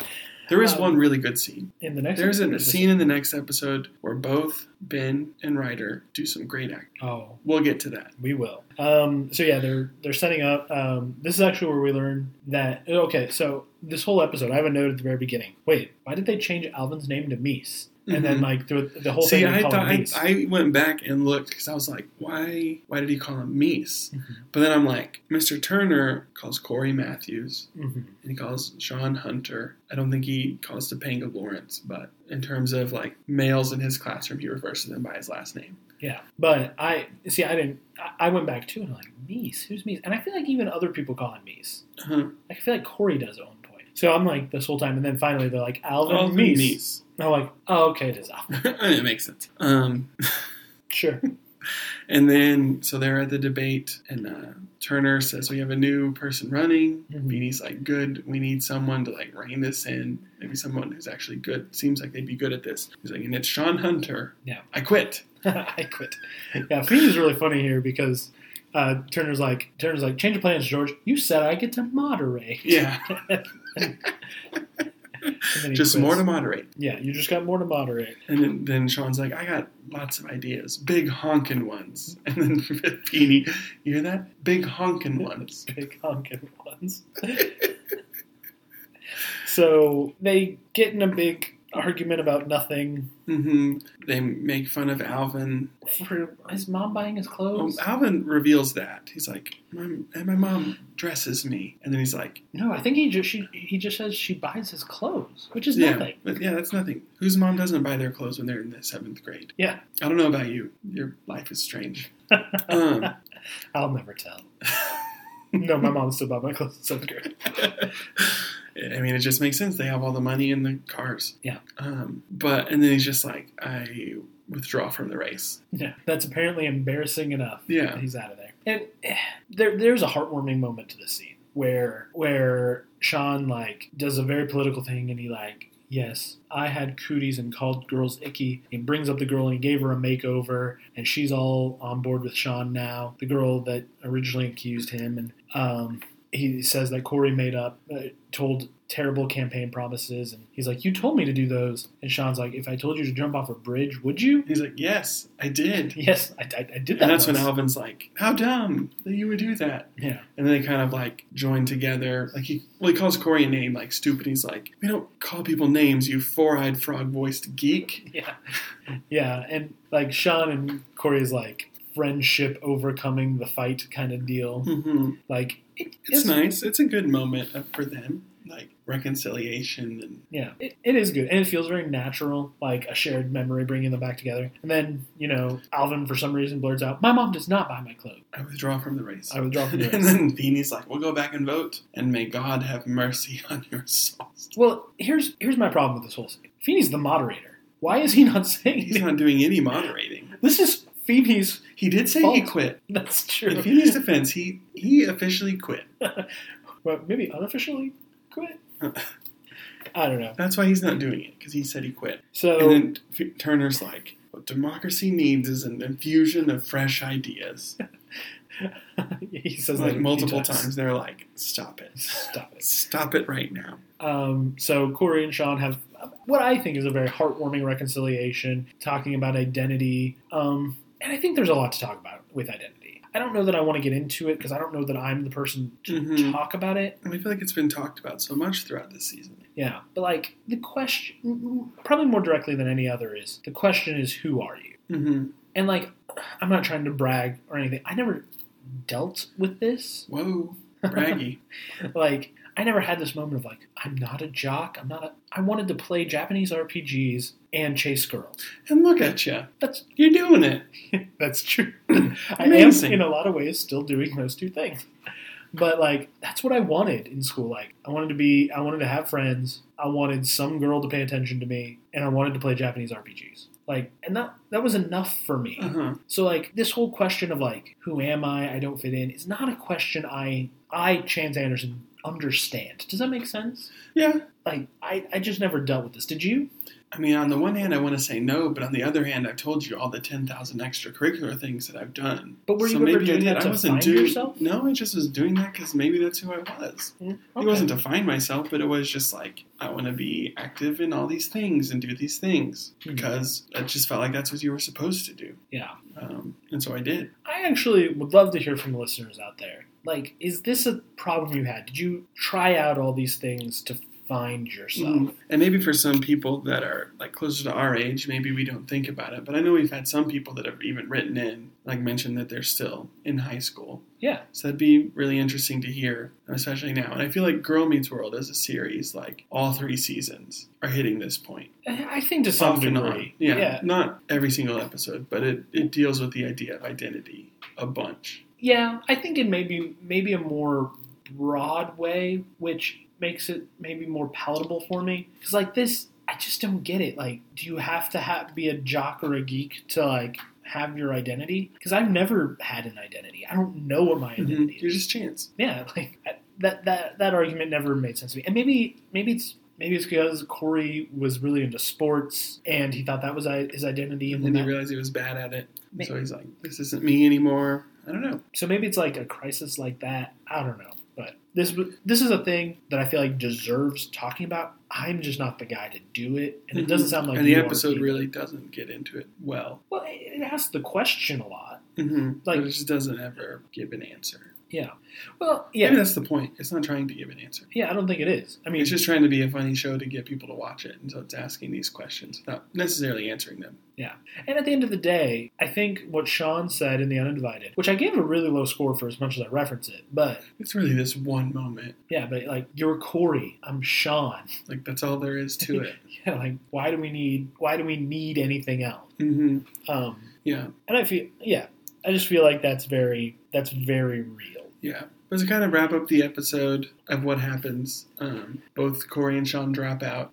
There is Um, one really good scene. In the next, There's episode, a scene in the next episode where both Ben and Rider do some great acting. Oh, We'll get to that. we will. Um, so yeah, they're they're setting up. Um, this is actually where we learn that. Okay, so this whole episode, I have a note at the very beginning. Wait, why did they change Alvin's name to Meese? And then Mhm. like through the whole See, thing, I thought I, I went back and looked because I was like, why? Why did he call him Meese? Mhm. But then I'm like, Mr. Turner calls Corey Matthews Mhm. and he calls Sean Hunter. I don't think he calls Topanga Lawrence, but in terms of like males in his classroom, he refers to them by his last name. Yeah, but I see. I didn't. I- I went back too, and I'm like Meese. Who's Meese? And I feel like even other people call him Meese. Uh-huh. I feel like Corey does at one point. So I'm like this whole time, and then finally they're like Alvin Alvin Meese. Meese. I'm like, oh, okay, it is Alvin. [LAUGHS] it makes sense. Um, [LAUGHS] Sure. And then, so they're at the debate, and uh, Turner says, We have a new person running. Mhm. Feeny's like, Good. We need someone to like rein this in. Maybe someone who's actually good. Seems like they'd be good at this. He's like, And it's Sean Hunter. Yeah. I quit. [LAUGHS] I quit. Yeah, Feeny's really funny here because uh, Turner's like, Turner's like, change of plans, George. You said I get to moderate. Yeah. And then he just quits. more to moderate. Yeah, you just got more to moderate. And then, then Sean's like, I got lots of ideas. Big honking ones. [LAUGHS] And then Feeny, you hear that? Big honking [LAUGHS] ones. Big honking ones. [LAUGHS] so they get in a big argument about nothing. hmm They make fun of Alvin. For is mom buying his Oh, clothes? Alvin reveals that. He's like, my, and my mom dresses me. And then he's like, no, I think he just she, he just says she buys his clothes, which is yeah, nothing. but yeah, that's nothing. Whose mom doesn't buy their clothes when they're in the seventh grade? Yeah. I don't know about you. Your life is strange. [LAUGHS] um, I'll never tell. [LAUGHS] no, my mom still bought my clothes in seventh grade. [LAUGHS] I mean, it just makes sense. They have all the money in the cars. Yeah. Um, but and then he's just like, I withdraw from the race. Yeah, that's apparently embarrassing enough. Yeah. he's out of there. And eh, there, there's a heartwarming moment to the scene where where Sean like does a very political thing, and he like, yes, I had cooties and called girls icky. He brings up the girl and he gave her a makeover, and she's all on board with Sean now. The girl that originally accused him, and um, he says that Corey made up, uh, told terrible campaign promises, and he's like, "You told me to do those." And Sean's like, "If I told you to jump off a bridge, would you?" He's like, yes, I did. [LAUGHS] Yes, I, I, I did that. And that's when. Alvin's like, how dumb that you would do that. Yeah, And then they kind of like join together. Like he, well, he calls Corey a name like stupid. He's like, we don't call people names, you four-eyed frog-voiced geek. yeah, [LAUGHS] yeah, and like Sean and Corey is like friendship overcoming the fight kind of deal. hmm Like it, It's nice. It's a good moment for them, like reconciliation and Yeah, it, it is good, and it feels very natural, like a shared memory bringing them back together. And then you know, Alvin for some reason blurts out, "My mom does not buy my clothes." I withdraw from the race. I withdraw from the [LAUGHS] race. and then Feeny's like, we'll go back and vote, and may God have mercy [LAUGHS] on your souls. Well, here's here's my problem with this whole thing. Feeny's the moderator. Why is he not saying He's not doing any moderating. This is Feeny's. He did say he quit. [LAUGHS] That's true. In. Feeny's defense, he he officially quit. [LAUGHS] well, maybe unofficially quit. [LAUGHS] I don't know. That's why he's not doing it because he said he quit. So And then Turner's like, "What democracy needs is an infusion of fresh ideas." he says like that multiple times, they're like, "Stop it! Stop it. Stop it right now!" Um, so Corey and Sean have what I think is a very heartwarming reconciliation, talking about identity. Um, and I think there's a lot to talk about with identity. I don't know that I want to get into it because I don't know that I'm the person to Mhm. talk about it. And I feel like it's been talked about so much throughout this season. Yeah, but like the question, probably more directly than any other, is the question is who are you? Mm-hmm. And like, I'm not trying to brag or anything. I never dealt with this. Whoa, braggy. [LAUGHS] like I never had this moment of like I'm not a jock. I'm not. A, I wanted to play Japanese RPGs and chase girls. and look at you. That's You're doing it. [LAUGHS] that's true. [CLEARS THROAT] I am in a lot of ways still doing those two things. But like that's what I wanted in school. Like I wanted to be. I wanted to have friends. I wanted some girl to pay attention to me, and I wanted to play Japanese RPGs. Like, and that that was enough for me. Uh-huh. So like this whole question of like who am I? I don't fit in is not a question I I Chance Anderson understand. Does that make sense? Yeah. Like I I just never dealt with this. Did you? I mean, on the one hand, I want to say no, but on the other hand, I've told you all the ten thousand extracurricular things that I've done. But were you so ever maybe doing I, that I to wasn't find doing. yourself? No, I just was doing that because maybe that's who I was. Okay. It wasn't to find myself, but it was just like I want to be active in all these things and do these things Mhm. because I just felt like that's what you were supposed to do, Yeah. Um, and so I did. I actually would love to hear from listeners out there. Like, is this a problem you had? Did you try out all these things to find yourself? Mm. And maybe for some people that are like closer to our age, maybe we don't think about it. But I know we've had some people that have even written in, like mentioned that they're still in high school. Yeah. So that'd be really interesting to hear, especially now. And I feel like Girl Meets World as a series, like all three seasons, are hitting this point. I think to some degree. Yeah. yeah. Not every single episode, but it, it deals with the idea of identity a bunch. Yeah, I think in maybe maybe a more broad way, which makes it maybe more palatable for me. Because like this, I just don't get it. Like, do you have to have, be a jock or a geek to like have your identity? Because I've never had an identity. I don't know what my identity Mhm. is. You're just chance. yeah, [LAUGHS] like I- that that that argument never made sense to me. And maybe maybe it's maybe it's because Corey was really into sports and he thought that was his identity, and And then he realized he was bad at it. Ma- So he's like, this isn't me anymore. I don't know. so maybe it's like a crisis like that. I don't know, this this is a thing that I feel like deserves talking about. I'm just not the guy to do it, and it doesn't sound like Mm-hmm. and the episode really doesn't get into it well. Well, it it asks the question a lot. Mm-hmm. Like- but it just doesn't ever give an answer. Yeah. Well, Maybe yeah, that's the point. It's not trying to give an answer. yeah. I don't think it is. I mean, It's just trying to be a funny show to get people to watch it, and so it's asking these questions without necessarily answering them. Yeah. And at the end of the day, I think what Sean said in The Uninvited, which I gave a really low score for as much as I reference it, but It's really this one moment. yeah, but like, you're Corey, I'm Sean. Like that's all there is to [LAUGHS] it. Yeah, like, why do we need, why do we need anything else? hmm Um, Yeah, and I feel, yeah, I just feel like that's very, that's very real. Yeah. But to kind of wrap up the episode of what happens, um, both Corey and Sean drop out,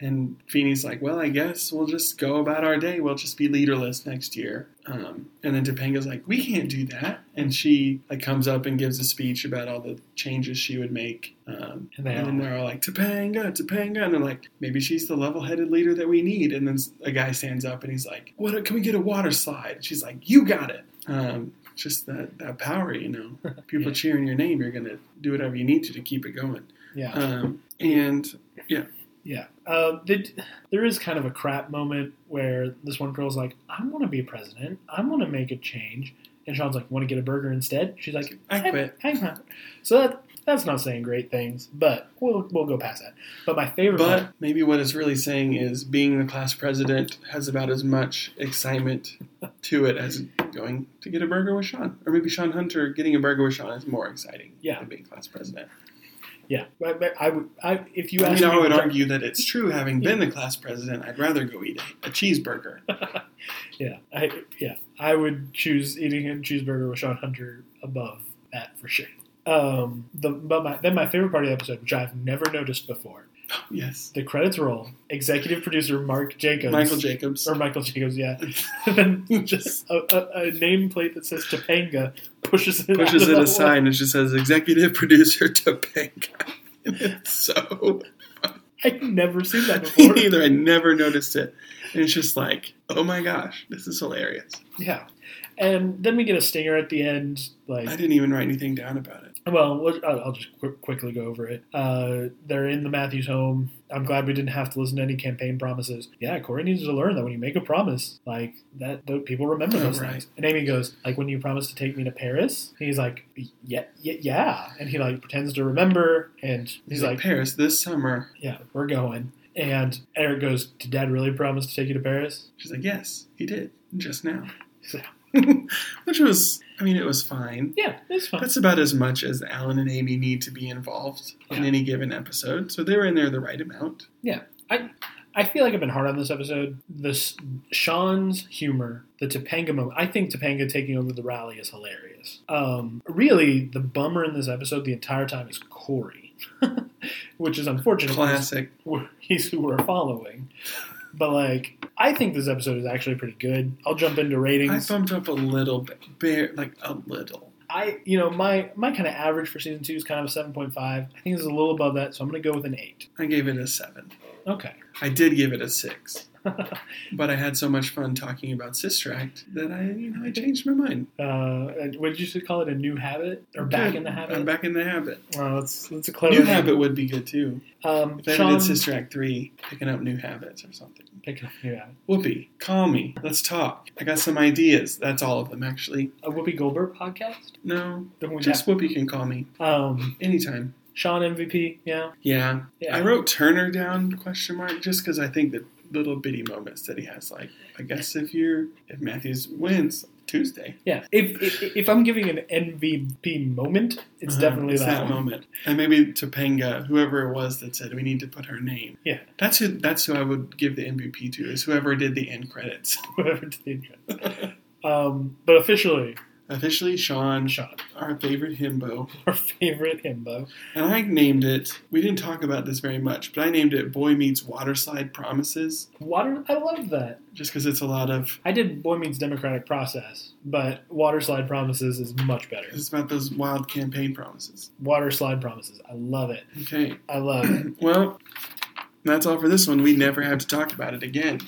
and Feeney's like, "Well, I guess we'll just go about our day. We'll just be leaderless next year." Um, and then Topanga's like, "We can't do that," and she like comes up and gives a speech about all the changes she would make. Um, And they and then all- they're all like, "Topanga, Topanga," and they're like, "Maybe she's the level-headed leader that we need." And then a guy stands up and he's like, "What? Can we get a water slide?" And she's like, "You got it." Um, just that that power, you know. [LAUGHS] People Yeah. cheering your name, you're gonna do whatever you need to to keep it going. Yeah. Um, and Yeah. Yeah. Uh, they, there is kind of a crap moment where this one girl's like, I want to be president. I want to make a change. And Sean's like, want to get a burger instead? She's like, I quit. I, I, so that, that's not saying great things, but we'll, we'll go past that. But my favorite but part, maybe what it's really saying is being the class president has about as much excitement to it as going to get a burger with Sean, or maybe Sean Hunter getting a burger with Sean is more exciting. Yeah. than being class president. yeah, but, but I would, I, if you I mean, I would argue that it's true. Having been the class president, I'd rather go eat a, a cheeseburger. [LAUGHS] yeah, I, yeah, I would choose eating a cheeseburger with Sean Hunter above that for sure. Um, the, but my, then my favorite part of the episode, which I've never noticed before, yes, the credits roll. Executive producer Mark Jacobs, Michael Jacobs. or Michael Jacobs, yeah. [LAUGHS] [LAUGHS] and then just a, a, a nameplate that says Topanga pushes it pushes it aside and it just says executive producer Topanga. [LAUGHS] It's so. I've never seen that me before. neither. I never noticed it. And it's just like, oh my gosh, this is hilarious. yeah, and then we get a stinger at the end. Like, I didn't even write anything down about it. Well, I'll just quickly go over it. Uh, they're in the Matthews home. I'm glad we didn't have to listen to any campaign promises. Yeah, Corey needs to learn that when you make a promise, like that, th- people remember those right. things. And Amy goes, like, when you promised to take me to Paris, he's like, yeah, yeah, yeah, and he like pretends to remember, and he's, He's like, like, Paris this summer. yeah, we're going. And Eric goes, did Dad really promise to take you to Paris? She's like, yes, he did just now. [LAUGHS] Which was, I mean, it was fine. Yeah, it's fine. That's about as much as Alan and Amy need to be involved in any given episode. So they were in there the right amount. Yeah, I I feel like I've been hard on this episode. This Sean's humor, the Topanga moment. I think Topanga taking over the rally is hilarious. Um, really, the bummer in this episode the entire time is Corey, [LAUGHS] which is unfortunate. Classic. [LAUGHS] He's who we're following. But like, I think this episode is actually pretty good. I'll jump into ratings. I ratings. bumped up a little bit, bare, like a little. I, you know, my my kind of average for season two is kind of a seven point five. I think it's a little above that, so I'm going to go with an eight. I gave it a seven. Okay. I did give it a six, [LAUGHS] but I had so much fun talking about Sister Act that I, you know, I changed my mind. Uh, what did you call it? A new habit or back in the habit? I'm back in the habit. Oh, that's that's a clever New name. habit would be good too. Um, If I Sean, did Sister Act three, picking up new habits or something. pick up new habit. Whoopi, call me. Let's talk. I got some ideas. That's all of them, actually. A Whoopi Goldberg podcast. No, just Whoopi can call me um, anytime. Sean MVP. Yeah, Yeah. yeah. I wrote Turner down question mark just because I think the little bitty moments that he has, like I guess if you're if Matthews wins Tuesday, Yeah. If, if if I'm giving an MVP moment, it's Uh-huh, definitely it's that, that moment, and maybe Topanga, whoever it was that said we need to put her name. Yeah. That's who. That's who I would give the MVP to. Is whoever did the end credits. [LAUGHS] Whatever to the intro. Um, but officially, Officially, Sean, Sean, our favorite himbo, [LAUGHS] our favorite himbo. and I named it. We didn't talk about this very much, but I named it "Boy Meets Waterslide Promises" Water. I love that. just because it's a lot of. I did Boy Meets Democratic Process, but "Waterslide Promises is much better. It's about those wild campaign promises. Water Slide Promises. I love it. Okay. I love it. [CLEARS THROAT] Well, that's all for this one. We never have to talk about it again,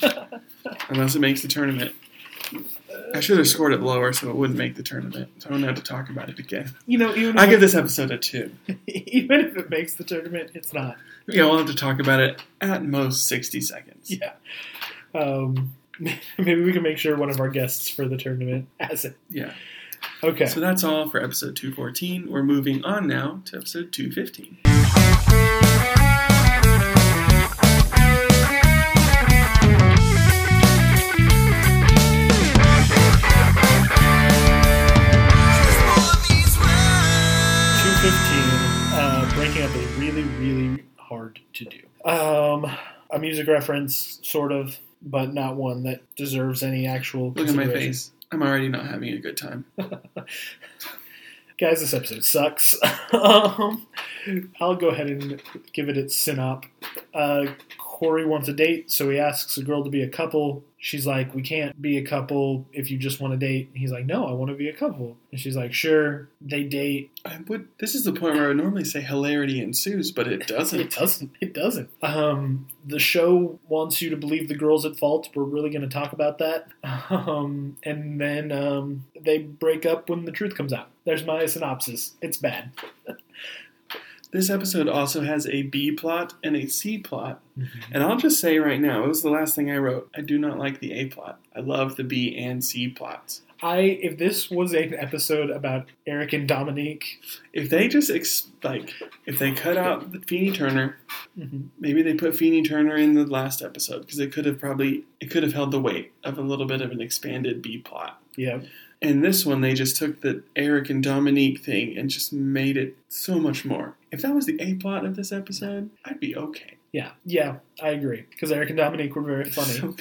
[LAUGHS] unless it makes the tournament. I should have scored it lower so it wouldn't make the tournament. So I don't have to talk about it again. You know, I give this episode a two. [LAUGHS] even if it makes the tournament, it's not. Yeah, we'll have to talk about it at most sixty seconds. Yeah. Um, [LAUGHS] maybe we can make sure one of our guests for the tournament has it. Yeah. Okay. So that's all for episode 214. We're moving on now to episode 215. Really, really hard to do. Um, a music reference, sort of, but not one that deserves any actual. Look at my face. I'm already not having a good time. [LAUGHS] Guys, this episode sucks. [LAUGHS] um, I'll go ahead and give it its synop. uh, Corey wants a date, so he asks a girl to be a couple. She's like, "We can't be a couple if you just want to date." He's like, "No, I want to be a couple." And she's like, "Sure." They date. I would. This is the point where I would normally say hilarity ensues, but it [LAUGHS] doesn't. It doesn't. It doesn't. Um, the show wants you to believe the girl's at fault. We're really going to talk about that. [LAUGHS] Um, and then um, they break up when the truth comes out. There's my synopsis. It's bad. [LAUGHS] This episode also has a B plot and a C plot. Mm-hmm. And I'll just say right now, it was the last thing I wrote. I do not like the A plot. I love the B and C plots. I if this was an episode about Eric and Dominique, If they just ex- like, if they cut out the Feeny Turner, mm-hmm. maybe they put Feeny Turner in the last episode because it could have probably it could have held the weight of a little bit of an expanded B plot. yeah, And this one, they just took the Eric and Dominique thing and just made it so much more. If that was the A plot of this episode, I'd be okay. yeah, yeah, I agree because Eric and Dominique were very funny. So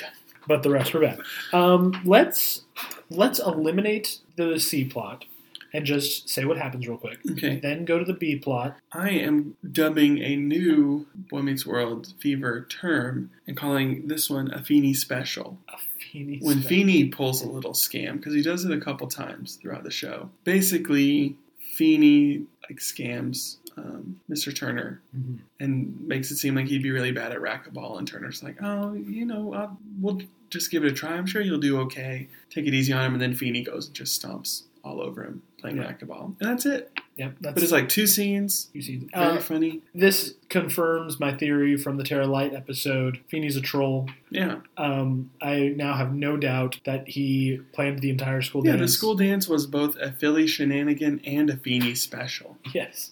but the rest were bad. Um, let's let's eliminate the C plot and just say what happens real quick. Okay. Then go to the B plot. I am dubbing a new Boy Meets World fever term and calling this one a Feeny special. A Feeny When spec- Feeny pulls a little scam, because he does it a couple times throughout the show. Basically, Feeny like scams um, Mr. Turner Mhm. and makes it seem like he'd be really bad at racquetball. And Turner's like, oh, you know, I'll, we'll just give it a try. I'm sure you'll do okay. Take it easy on him. And then Feeny goes and just stomps all over him playing Yeah. racquetball. And that's it. Yep, that's But it's like two scenes, you see. very Uh, funny. this confirms my theory from the Terra Light episode. Feeny's a troll. Yeah. Um, I now have no doubt that he planned the entire school dance. Yeah, dance. the school dance was both a Philly shenanigan and a Feeny special. [LAUGHS] Yes,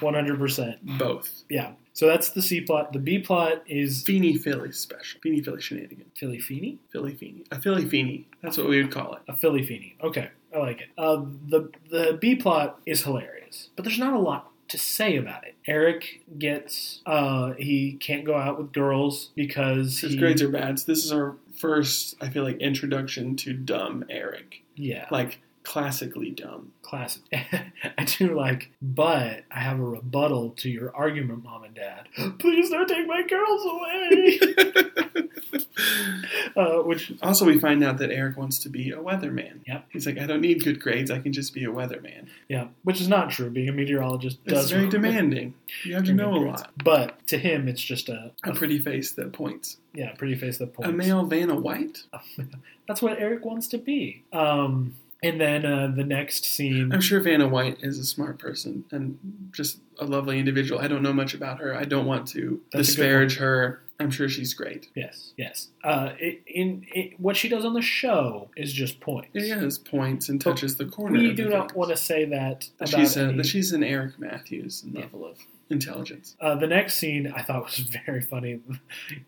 one hundred percent. Both. Yeah. So that's the C plot. The B plot is Feeny Philly special. Feeny Philly shenanigan. Philly Feeny. Philly Feeny. A Philly Feeny. That's what we would call it. A Philly Feeny. Okay, I like it. Uh, the the B plot is hilarious, but there's not a lot to say about it. Eric gets uh, he can't go out with girls because His he, grades are bad. So this is our first, I feel like, introduction to dumb Eric. yeah Like, classically dumb. classic. [LAUGHS] I do like, but I have a rebuttal to your argument, mom and dad. [GASPS] Please don't take my girls away. [LAUGHS] uh, which also, we find out that Eric wants to be a weatherman. Yep. He's like, I don't need good grades. I can just be a weatherman. yeah, which is not true. Being a meteorologist It's does very demanding. You have to know a lot. But to him, it's just a, A pretty face that points. yeah, pretty face that points. A male Vanna White? [LAUGHS] That's what Eric wants to be. Um, and then uh, the next scene. I'm sure Vanna White is a smart person and just a lovely individual. I don't know much about her. I don't want to That's disparage her. I'm sure she's great. Yes, yes. Uh, it, in it, what she does on the show is just points. Yeah, has points and touches the corner. We do not want to say that That about she's, a, that she's an Eric Matthews Yeah. level of intelligence. Uh, the next scene I thought was [LAUGHS] very funny.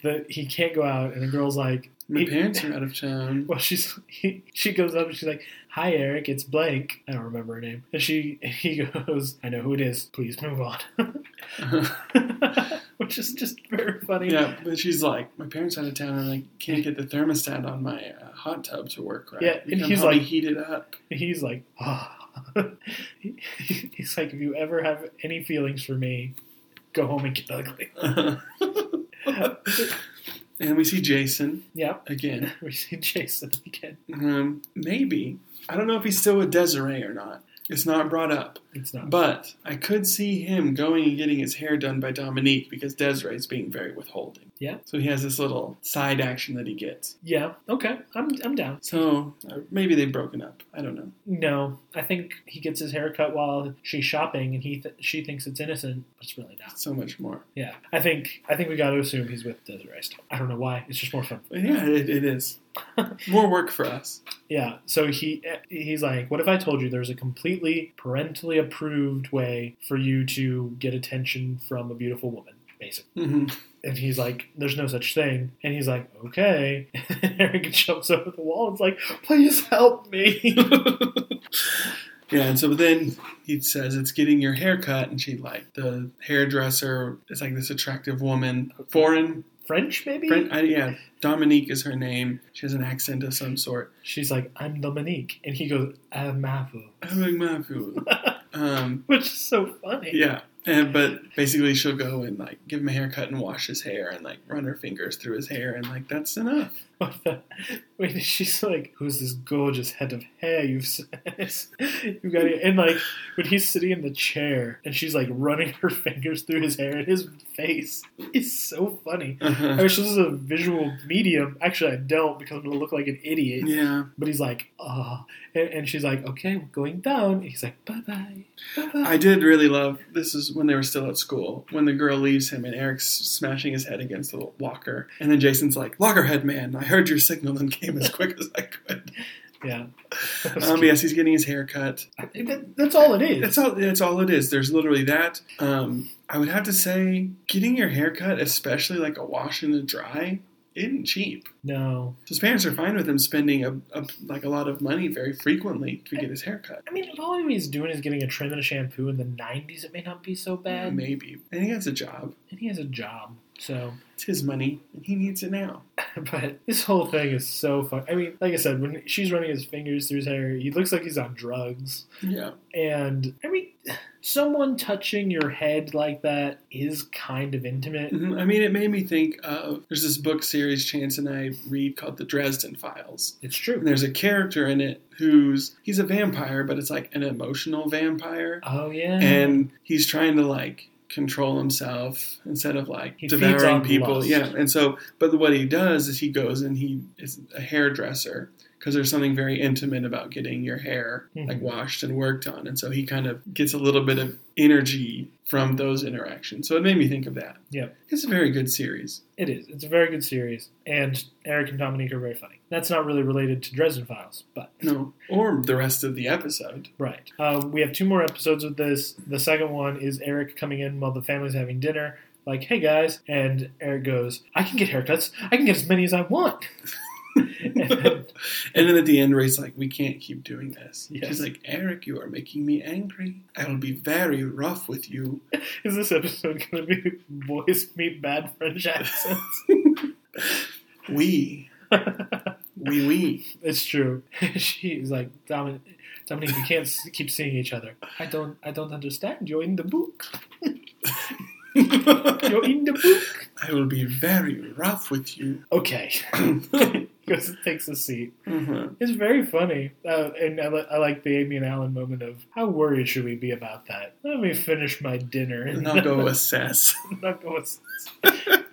The he can't go out, and the girl's like, My parents are [LAUGHS] out of town. Well, she's he, she goes up and she's like, "Hi, Eric, it's Blank." I don't remember her name, and she he [LAUGHS] goes, "I know who it is. Please move on," which is just very funny. yeah, but she's like, my parents are out of town, and I can't get the thermostat on my uh, hot tub to work right. Yeah, You and he's like- heat it up. He's like, "Ah." He- [LAUGHS] he's like, if you ever have any feelings for me, go home and get ugly. [LAUGHS] and we see Jason yeah, again. [LAUGHS] we see Jason again. Um, maybe I don't know if he's still with Desiree or not. It's not brought up. It's not. But I could see him going and getting his hair done by Dominique because Desiree's being very withholding. Yeah. So he has this little side action that he gets. yeah, okay, I'm I'm down. So uh, maybe they've broken up. I don't know. No, I think he gets his hair cut while she's shopping, and he th- she thinks it's innocent, but it's really not. So much more. Yeah, I think I think we got to assume he's with Desiree still. I don't know why. It's just more fun. Yeah, it, it is. [LAUGHS] More work for us. Yeah. So he he's like, "What if I told you there's a completely parentally approved way for you to get attention from a beautiful woman?" Basically. hmm And he's like, "There's no such thing." And he's like, "Okay." [LAUGHS] And Eric jumps over the wall. and is like, "Please help me." [LAUGHS] Yeah, and so then he says it's getting your hair cut, and she like the hairdresser is like this attractive woman, foreign. French, maybe. Friend, I, yeah, Dominique is her name. She has an accent of some sort. She's like, "I'm Dominique," and he goes, "I'm Mavu," I'm "My um, which is so funny. yeah, And, but basically, she'll go and like give him a haircut and wash his hair and like run her fingers through his hair and like that's enough. [LAUGHS] What the- Wait, she's like, "Who's this gorgeous head of hair you've [LAUGHS] you got?" it?" And like when he's sitting in the chair and she's like running her fingers through his hair and his face is so funny. I Uh-huh. wish this was a visual medium. Actually, I don't because I'm gonna look like an idiot. Yeah, But he's like, "Ah," and, and she's like, "Okay, we're going down." And he's like, "Bye bye, bye bye." I did really love this. Is when they were still at school when the girl leaves him and Eric's smashing his head against the locker, and then Jason's like, "Lockerhead man, I heard your signal and came as quick as I could." Yeah. [LAUGHS] Um, yes, he's getting his hair cut. That's all it is. That's all. That's all it is. There's literally that. Um, I would have to say, getting your hair cut, especially like a wash and a dry, isn't cheap. No. His parents are fine with him spending a, a like a lot of money very frequently to get his hair cut. I mean, if all he's doing is getting a trim and a shampoo in the 90s, it may not be so bad. Maybe, and he has a job. And he has a job. So, It's his money, and he needs it now. [LAUGHS] but this whole thing is so fun. I mean, like I said, when she's running his fingers through his hair, he looks like he's on drugs. Yeah. And, I mean, someone touching your head like that is kind of intimate. Mhm. I mean, it made me think of there's this book series Chance and I read called The Dresden Files. It's And true. there's a character in it who's he's a vampire, but it's like an emotional vampire. Oh, yeah. and he's trying to like control himself instead of like He devouring people. lust. Yeah, and so, but what he does is he goes and he is a hairdresser because there's something very intimate about getting your hair like Mhm. washed and worked on, and so he kind of gets a little bit of energy from those interactions. So it made me think of that. Yeah. it's a very good series. It is. It's a very good series. And Eric and Dominique are very funny. That's not really related to Dresden Files, but No, or the rest of the episode. Right. Uh, we have two more episodes of this. The second one is Eric coming in while the family's having dinner. Like, hey guys, and Eric goes, "I can get haircuts. I can get as many as I want." [LAUGHS] [LAUGHS] and then, at the end, Ray's like, "We can't keep doing this." Yes. She's like, "Eric, you are making me angry. I will be very rough with you." [LAUGHS] is this episode going to be boys meet bad French accents? [LAUGHS] We, we, we. it's true. She's like, Dominic, Dominic, we can't keep seeing each other. I don't, I don't understand. You're in the book. You're in the book. I will be very rough with you. Okay. Goes and takes a seat. Mhm. It's very funny, uh, and I, li- I like the Amy and Alan moment of how worried should we be about that? Let me finish my dinner [LAUGHS] And I'll go assess. [LAUGHS] not go. with- [LAUGHS]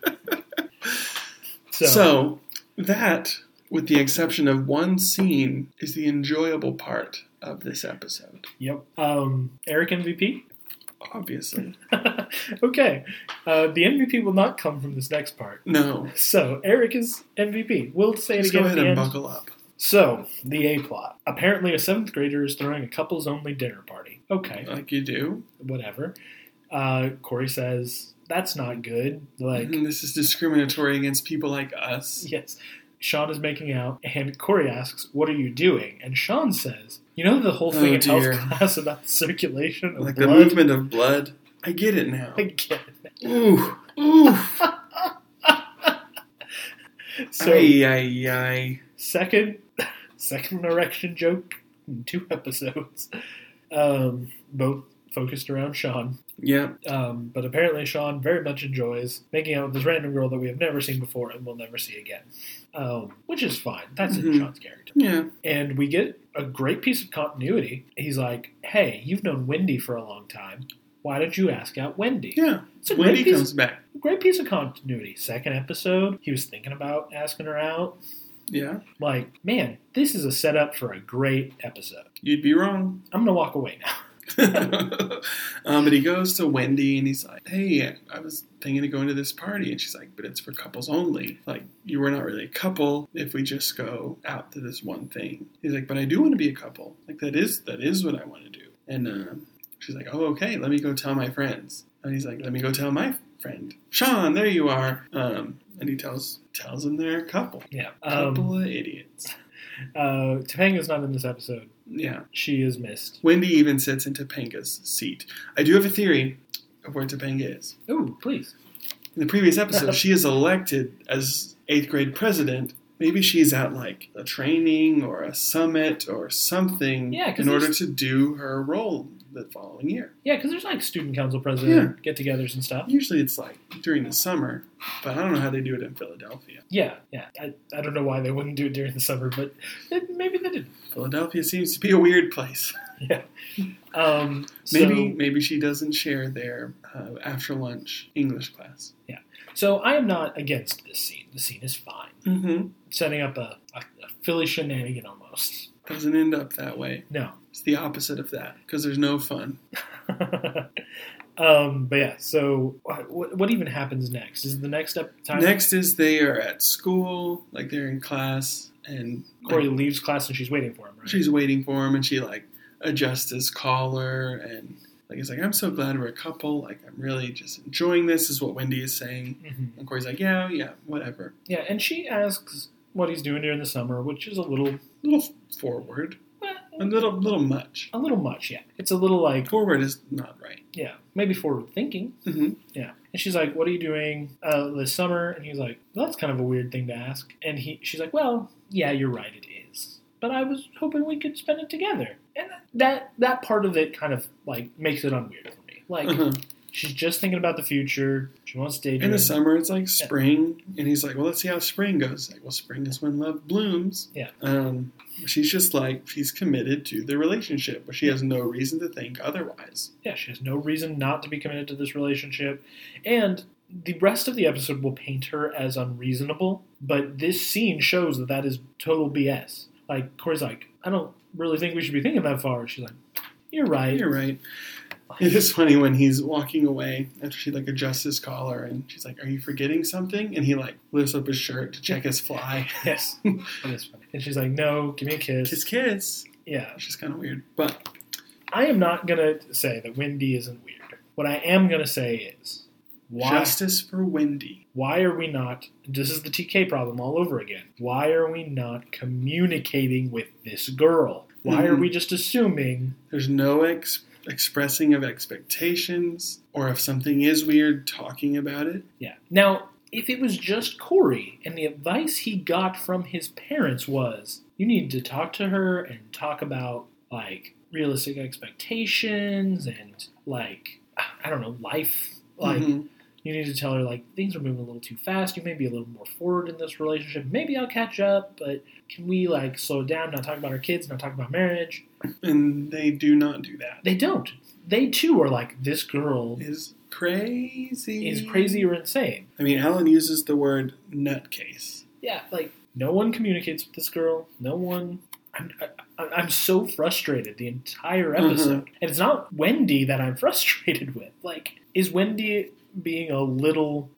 So, so, that, with the exception of one scene, is the enjoyable part of this episode. yep. Um, Eric MVP. Obviously, [LAUGHS] okay, uh, the MVP will not come from this next part. no. So Eric is MVP. We'll say it Let's again go ahead and end. buckle up. So the A plot. Apparently, a seventh grader is throwing a couples only dinner party. Okay, Like you do. whatever. Uh, Corey says that's not good. Like. [LAUGHS] This is discriminatory against people like us. Yes. Sean is making out, and Corey asks, What are you doing? And Sean says, You know the whole thing Oh, in health class about the circulation of Like the movement of blood. I get it now. I get it. Ooh, ooh. [LAUGHS] So, ay, ay, ay. second, [LAUGHS] second erection joke in two episodes, um, both focused around Sean. Yeah. Um, but apparently, Sean very much enjoys making out with this random girl that we have never seen before and will never see again. Um, which is fine. That's in Mhm. Sean's character. Yeah. And we get a great piece of continuity. He's like, "Hey, you've known Wendy for a long time. Why don't you ask out Wendy?" Yeah. It's a Wendy great comes back. great piece of continuity. Second episode, he was thinking about asking her out. Yeah. Like, man, this is a setup for a great episode. You'd be wrong. I'm gonna walk away now. [LAUGHS] [LAUGHS] um, but he goes to Wendy and he's like, "Hey, I was thinking of going to this party," and she's like, "But it's for couples only. Like, you were not really a couple if we just go out to this one thing." He's like, "But I do want to be a couple. Like, that is that is what I want to do." And um, she's like, "Oh, okay. Let me go tell my friends." And he's like, "Let me go tell my friend, Sean. There you are." Um, and he tells tells them they're a couple. Yeah. Couple Um, of idiots. [LAUGHS] uh, Topanga's not in this episode. Yeah. She is missed. Wendy even sits in Topanga's seat. I do have a theory of where Topanga is. Ooh, please. In the previous episode, [LAUGHS] she is elected as eighth grade president. Maybe she's at like a training or a summit or something Yeah, 'cause in order there's- to do her role the following year. Yeah, because there's like student council president get-togethers and stuff. Usually it's like during the summer, but I don't know how they do it in Philadelphia. Yeah, yeah. I, I don't know why they wouldn't do it during the summer, but it, maybe they did. Philadelphia seems to be a weird place. [LAUGHS] Yeah. Um, so- Maybe maybe she doesn't share their uh, after lunch English class. Yeah. So I am not against this scene. The scene is fine. Mm-hmm. Setting up a, a, a Philly shenanigan almost. Doesn't end up that way. No. It's the opposite of that because there's no fun. [LAUGHS] um, but yeah, so what, what even happens next? Is the next step time? Next is they are at school, like they're in class, and Corey like, leaves class and she's waiting for him, right? she's waiting for him, and she like adjusts his collar, and like he's like, "I'm so glad we're a couple. Like I'm really just enjoying this." Is what Wendy is saying, Mhm. and Corey's like, "Yeah, yeah, whatever." Yeah, and she asks what he's doing during the summer, which is a little, little forward, a little little much. a little much. Yeah, it's a little like, Forward is not right. yeah, maybe forward thinking. hmm Yeah. And she's like, "What are you doing uh, this summer?" And he's like, well, "That's kind of a weird thing to ask." And he, she's like, "Well, yeah, you're right, it is. But I was hoping we could spend it together." And that that part of it kind of like makes it unweird for me. Like Uh-huh. She's just thinking about the future. She wants to. In the summer, it's like spring, and he's like, "Well, let's see how spring goes." Like, well, spring is when love blooms. Yeah. Um, she's just like she's committed to the relationship, but she has no reason to think otherwise. yeah, she has no reason not to be committed to this relationship, and the rest of the episode will paint her as unreasonable. But this scene shows that that is total BS. Like Corey's like, I don't really think we should be thinking that far. She's like, You're right. You're right. [LAUGHS] It is funny when he's walking away after she like adjusts his collar, and she's like, "Are you forgetting something?" And he like lifts up his shirt to check his fly. [LAUGHS] Yes, it is funny. And she's like, "No, give me a kiss." Kiss, kiss. Yeah, Which is kind of weird, but I am not gonna say that Wendy isn't weird. What I am gonna say is, why? justice for Wendy. Why are we not? This is the TK problem all over again. Why are we not communicating with this girl? Why are Mhm. we just assuming? There's no ex- expressing of expectations, or if something is weird, talking about it. Yeah. Now, if it was just Corey and the advice he got from his parents was, you need to talk to her and talk about like realistic expectations and like I don't know life. Like Mhm. You need to tell her like things are moving a little too fast. You may be a little more forward in this relationship. Maybe I'll catch up, but can we like slow down? Not talk about our kids. Not talk about marriage. and they do not do that. They don't. They too are like this girl Is crazy. is crazy or insane. I mean, Alan uses the word nutcase. yeah, like no one communicates with this girl. No one. I'm, I, I'm so frustrated the entire uh-huh. episode, and it's not Wendy that I'm [LAUGHS] frustrated with. Like, is Wendy being a little,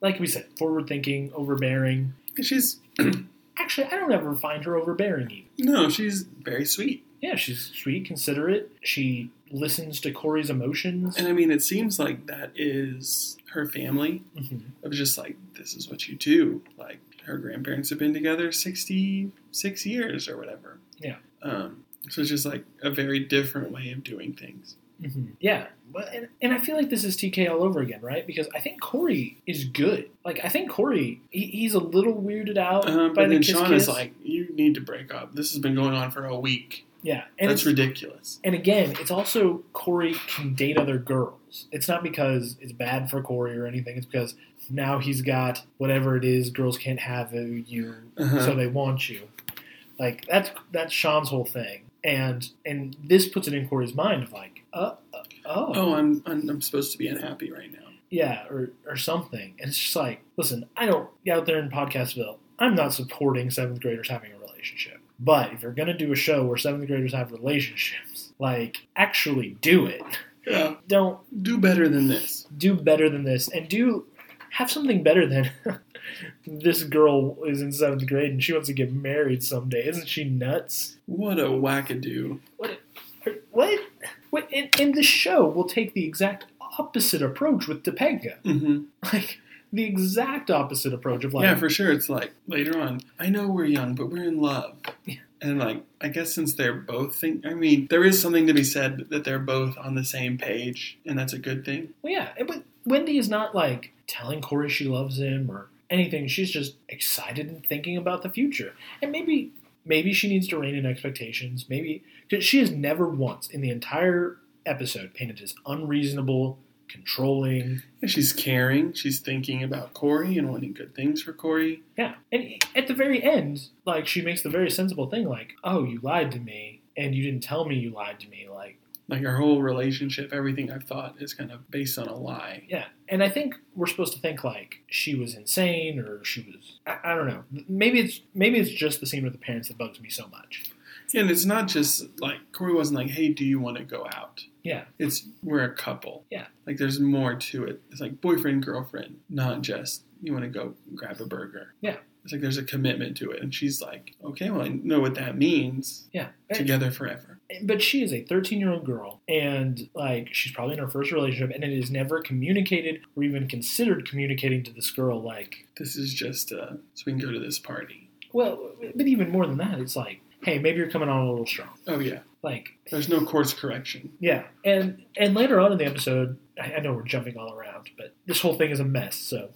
like we said, forward thinking, overbearing? She's [CLEARS THROAT] Actually, I don't ever find her overbearing. Even no, she's very sweet. yeah, she's sweet, considerate. She listens to Corey's emotions. And I mean, it seems like that is her family Mhm. of just like, this is what you do. Like, her grandparents have been together 66 years or whatever. Yeah. Um, so it's just like a very different way of doing things. Mhm. Yeah, but and, and I feel like this is TK all over again, right? Because I think Corey is good. Like I think Corey, he, he's a little weirded out Um, by but the then kiss Sean kiss. is like, you need to break up. This has been going on for a week. yeah, and That's it's, ridiculous. and again, it's also Corey can date other girls. It's not because it's bad for Corey or anything. It's because now he's got whatever it is. Girls can't have you, Uh-huh. so they want you. Like that's that's Sean's whole thing, and and this puts it in Corey's mind of like, uh, uh, oh, Oh, I'm, I'm I'm supposed to be unhappy right now. yeah, or or something. And it's just like, listen, I don't get out there in Podcastville, I'm not supporting seventh graders having a relationship. But if you're gonna do a show where seventh graders have relationships, like actually do it. Yeah. Don't Do better than this. do better than this, and do have something better than [LAUGHS] this girl is in seventh grade and she wants to get married someday. Isn't she nuts? What a wackadoo. What? What? In the show, we'll take the exact opposite approach with Topanga. hmm Like the exact opposite approach of like, yeah, for sure. It's like later on, I know we're young, but we're in love. Yeah. And like, I guess since they're both think, I mean, there is something to be said that they're both on the same page, and that's a good thing. well, yeah. But Wendy is not like telling Corey she loves him or anything. She's just excited and thinking about the future. And maybe, maybe she needs to rein in expectations. Maybe because she has never once in the entire episode painted as unreasonable, controlling. And she's caring. She's thinking about Corey and wanting good things for Corey. Yeah. And at the very end, like she makes the very sensible thing like, "Oh, you lied to me and you didn't tell me you lied to me." Like, Like our whole relationship, everything I've thought is kind of based on a lie. yeah. And I think we're supposed to think like she was insane or she was I, I don't know. Maybe it's maybe it's just the scene with the parents that bugs me so much. Yeah, And it's not just like Corey wasn't like, "Hey, do you want to go out?" Yeah. It's we're a couple. Yeah. Like there's more to it. It's like boyfriend girlfriend, not just you want to go grab a burger. Yeah. It's like there's a commitment to it, and she's like, "Okay, well I know what that means. Yeah. Together forever." But she is a 13 year old girl and like she's probably in her first relationship and it is never communicated or even considered communicating to this girl like This is just uh, so we can go to this party. well but even more than that it's like hey maybe you're coming on a little strong Oh yeah, like there's no course correction. yeah and and later on in the episode I, I know we're jumping all around but this whole thing is a mess so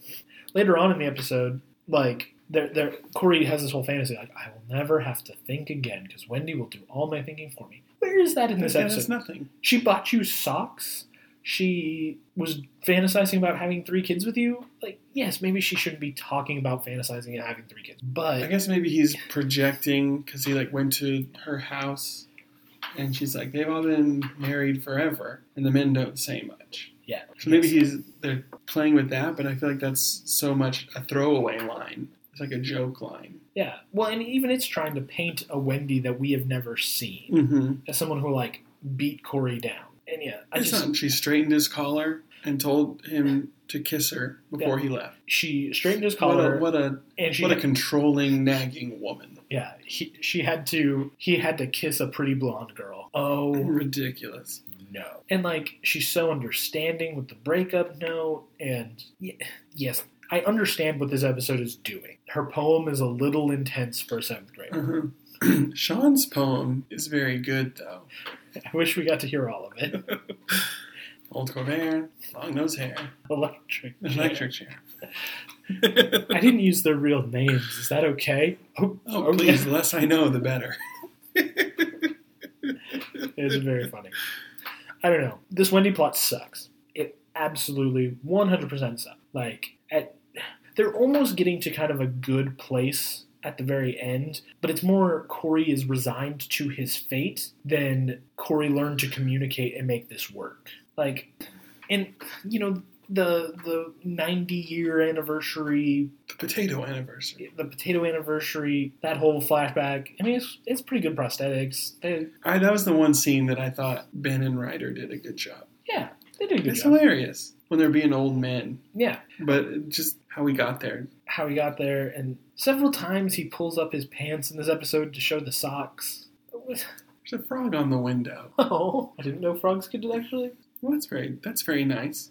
later on in the episode like there, there, Corey has this whole fantasy like I will never have to think again because Wendy will do all my thinking for me. Where is that in this yeah, episode? that's nothing. She bought you socks. She was fantasizing about having three kids with you. Like, yes, maybe she shouldn't be talking about fantasizing and having three kids, but I guess maybe he's projecting because he like went to her house, and she's like, they've all been married forever, and the men don't say much. yeah. So maybe he's they're playing with that, but I feel like that's so much a throwaway line. It's like a joke line. yeah. Well, and even it's trying to paint a Wendy that we have never seen Mm-hmm. as someone who like beat Corey down. And yeah, I It's just not. She straightened his collar and told him to kiss her before Yeah. he left. she straightened his collar. What a what a and she what a controlling, nagging woman. yeah he, she had to he had to kiss a pretty blonde girl. Oh Ridiculous. no. And like she's so understanding with the breakup note and y- yes, I understand what this episode is doing. Her poem is a little intense for a 7th grader. Uh-huh. [CLEARS THROAT] Sean's poem is very good, though. [LAUGHS] I wish we got to hear all of it. [LAUGHS] Old Colbert, long nose hair, Electric. [LAUGHS] electric chair. I didn't use their real names. Is that okay? Oh, Oh, please, the less I know, the better. It's very funny. I don't know. This Wendy plot sucks. It absolutely 100% sucks. Like, at, they're almost getting to kind of a good place at the very end, but it's more Corey is resigned to his fate than Corey learned to communicate and make this work. Like, and, you know, the the 90 year anniversary The potato anniversary. the potato anniversary that whole flashback i mean it's, it's pretty good prosthetics they, I, that was the one scene that I thought Ben and Rider did a good job. yeah they did a good it's job hilarious when they're being old men, yeah but just how we got there. how he got there, and several times he pulls up his pants in this episode to show the socks. There's a frog on the window. [LAUGHS] Oh, I didn't know frogs could actually Well, that's very that's very nice.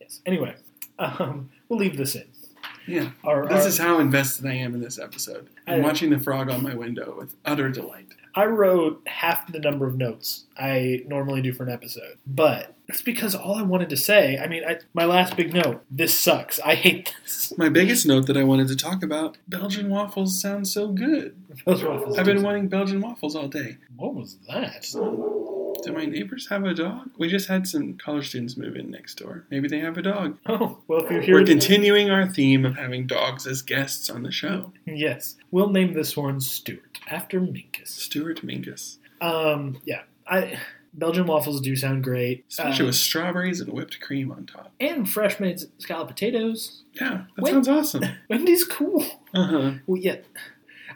Yes. Anyway, um, we'll leave this in. Yeah, Our, this our- is how invested I am in this episode. I'm I- watching the frog on my window with utter delight. I wrote half the number of notes I normally do for an episode, but that's because all I wanted to say. I mean, I, my last big note: this sucks. I hate this. My biggest note that I wanted to talk about: Belgian waffles sound so good. Those waffles I've been wanting Belgian waffles all day. What was that? Do my neighbors have a dog? We just had some college students move in next door. Maybe they have a dog. [LAUGHS] Oh, well, if you're here, We're continuing our theme of having dogs as guests on the show. yes, we'll name this one Stuart after Minkus. Stuart Minkus. Um, yeah, I Belgian waffles do sound great, Especially Uh, with strawberries and whipped cream on top. and fresh made scalloped potatoes. Yeah, that sounds awesome. [LAUGHS] Wendy's cool. Uh huh. Well, yeah,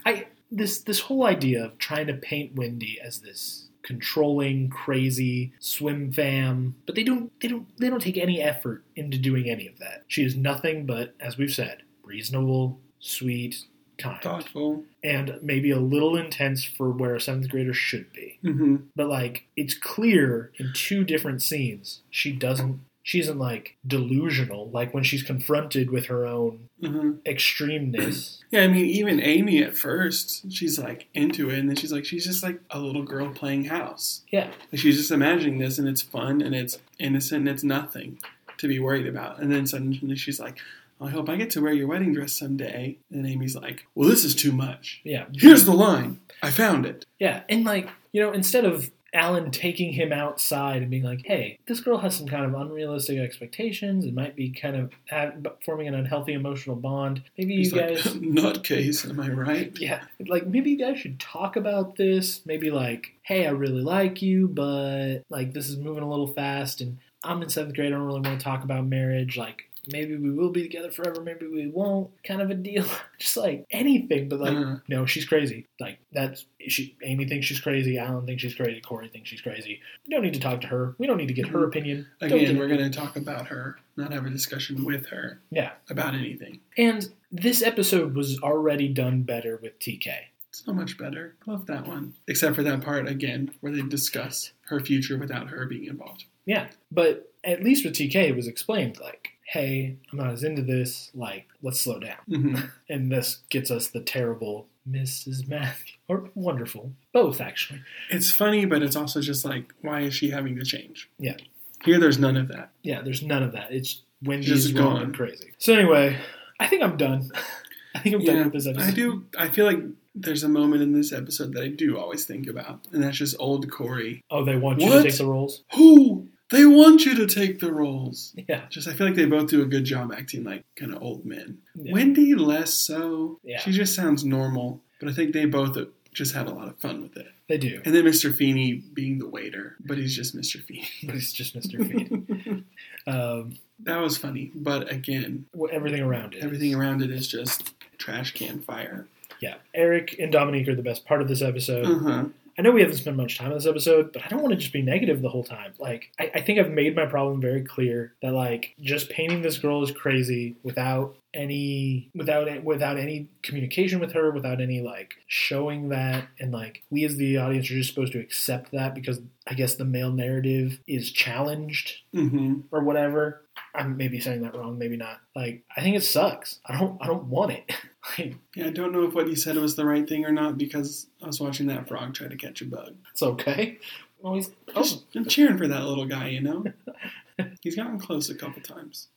I this this whole idea of trying to paint Wendy as this controlling, crazy Swimfan, but they don't they don't they don't take any effort into doing any of that. She is nothing but, as we've said, reasonable, sweet, kind, Thoughtful. and maybe a little intense for where a seventh grader should be. Mm-hmm. But like, it's clear in two different scenes she doesn't. She isn't like delusional, like when she's confronted with her own Mm-hmm. extremeness. [CLEARS THROAT] Yeah, I mean, even Amy at first, she's like into it, and then she's like, she's just like a little girl playing house. Yeah, Like she's just imagining this, and it's fun, and it's innocent, and it's nothing to be worried about. And then suddenly she's like, I hope I get to wear your wedding dress someday. And Amy's like, Well, this is too much. yeah, Here's the line. I found it. Yeah, and like you know, instead of Alan taking him outside and being like, "Hey, this girl has some kind of unrealistic expectations. It might be kind of have, forming an unhealthy emotional bond. Maybe you He's like, guys." [LAUGHS] nutcase, am I right? Yeah, like maybe you guys should talk about this. Maybe like, hey, I really like you, but like this is moving a little fast, and I'm in seventh grade. I don't really want to talk about marriage. Like maybe we will be together forever, maybe we won't. Kind of a deal. [LAUGHS] Just like anything, but like Uh, no, she's crazy. Like that's she. Amy thinks she's crazy. Alan thinks she's crazy. Corey thinks she's crazy. We don't need to talk to her. We don't need to get her opinion. Again, we're going to talk about her, not have a discussion with her yeah. about anything. And this episode was already done better with TK. So much better. Love that one. Except for that part, again, where they discuss her future without her being involved. Yeah, but at least with TK, it was explained like, "Hey, I'm not as into this. Like, let's slow down." hmm [LAUGHS] And this gets us the terrible Mrs. Matthew, or wonderful, both actually. It's funny, but it's also just like, why is she having to change? Yeah. Here, there's none of that. Yeah, there's none of that. It's Wendy Just gone. and crazy. So anyway, I think I'm done. [LAUGHS] I think I'm done with this episode. I do. I feel like there's a moment in this episode that I do always think about, and that's just old Corey. Oh, they want you What? to take the roles. Who? They want you to take the roles. Yeah. Just, I feel like they both do a good job acting like kind of old men. Yeah. Wendy less so. Yeah. She just sounds normal, but I think they both just had a lot of fun with it. They do, And then Mr. Feeny being the waiter, but he's just Mr. Feeny. [LAUGHS] but it's just Mr. Feed. [LAUGHS] um, that was funny, but again, everything around it. everything around it is just trash can fire. Yeah, Eric and Dominique are the best part of this episode. Uh huh. I know we haven't spent much time on this episode, but I don't want to just be negative the whole time. Like, I, I think I've made my problem very clear that like just painting this girl as crazy without any without without any communication with her, without any like showing that, and like we as the audience are just supposed to accept that because I guess the male narrative is challenged Mm-hmm. or whatever. I'm maybe saying that wrong, maybe not. Like, I think it sucks. I don't I don't want it. [LAUGHS] like, Yeah, I don't know if what you said was the right thing or not because I was watching that frog try to catch a bug. it's okay. Well, oh, I'm cheering for that little guy, you know? [LAUGHS] He's gotten close a couple times.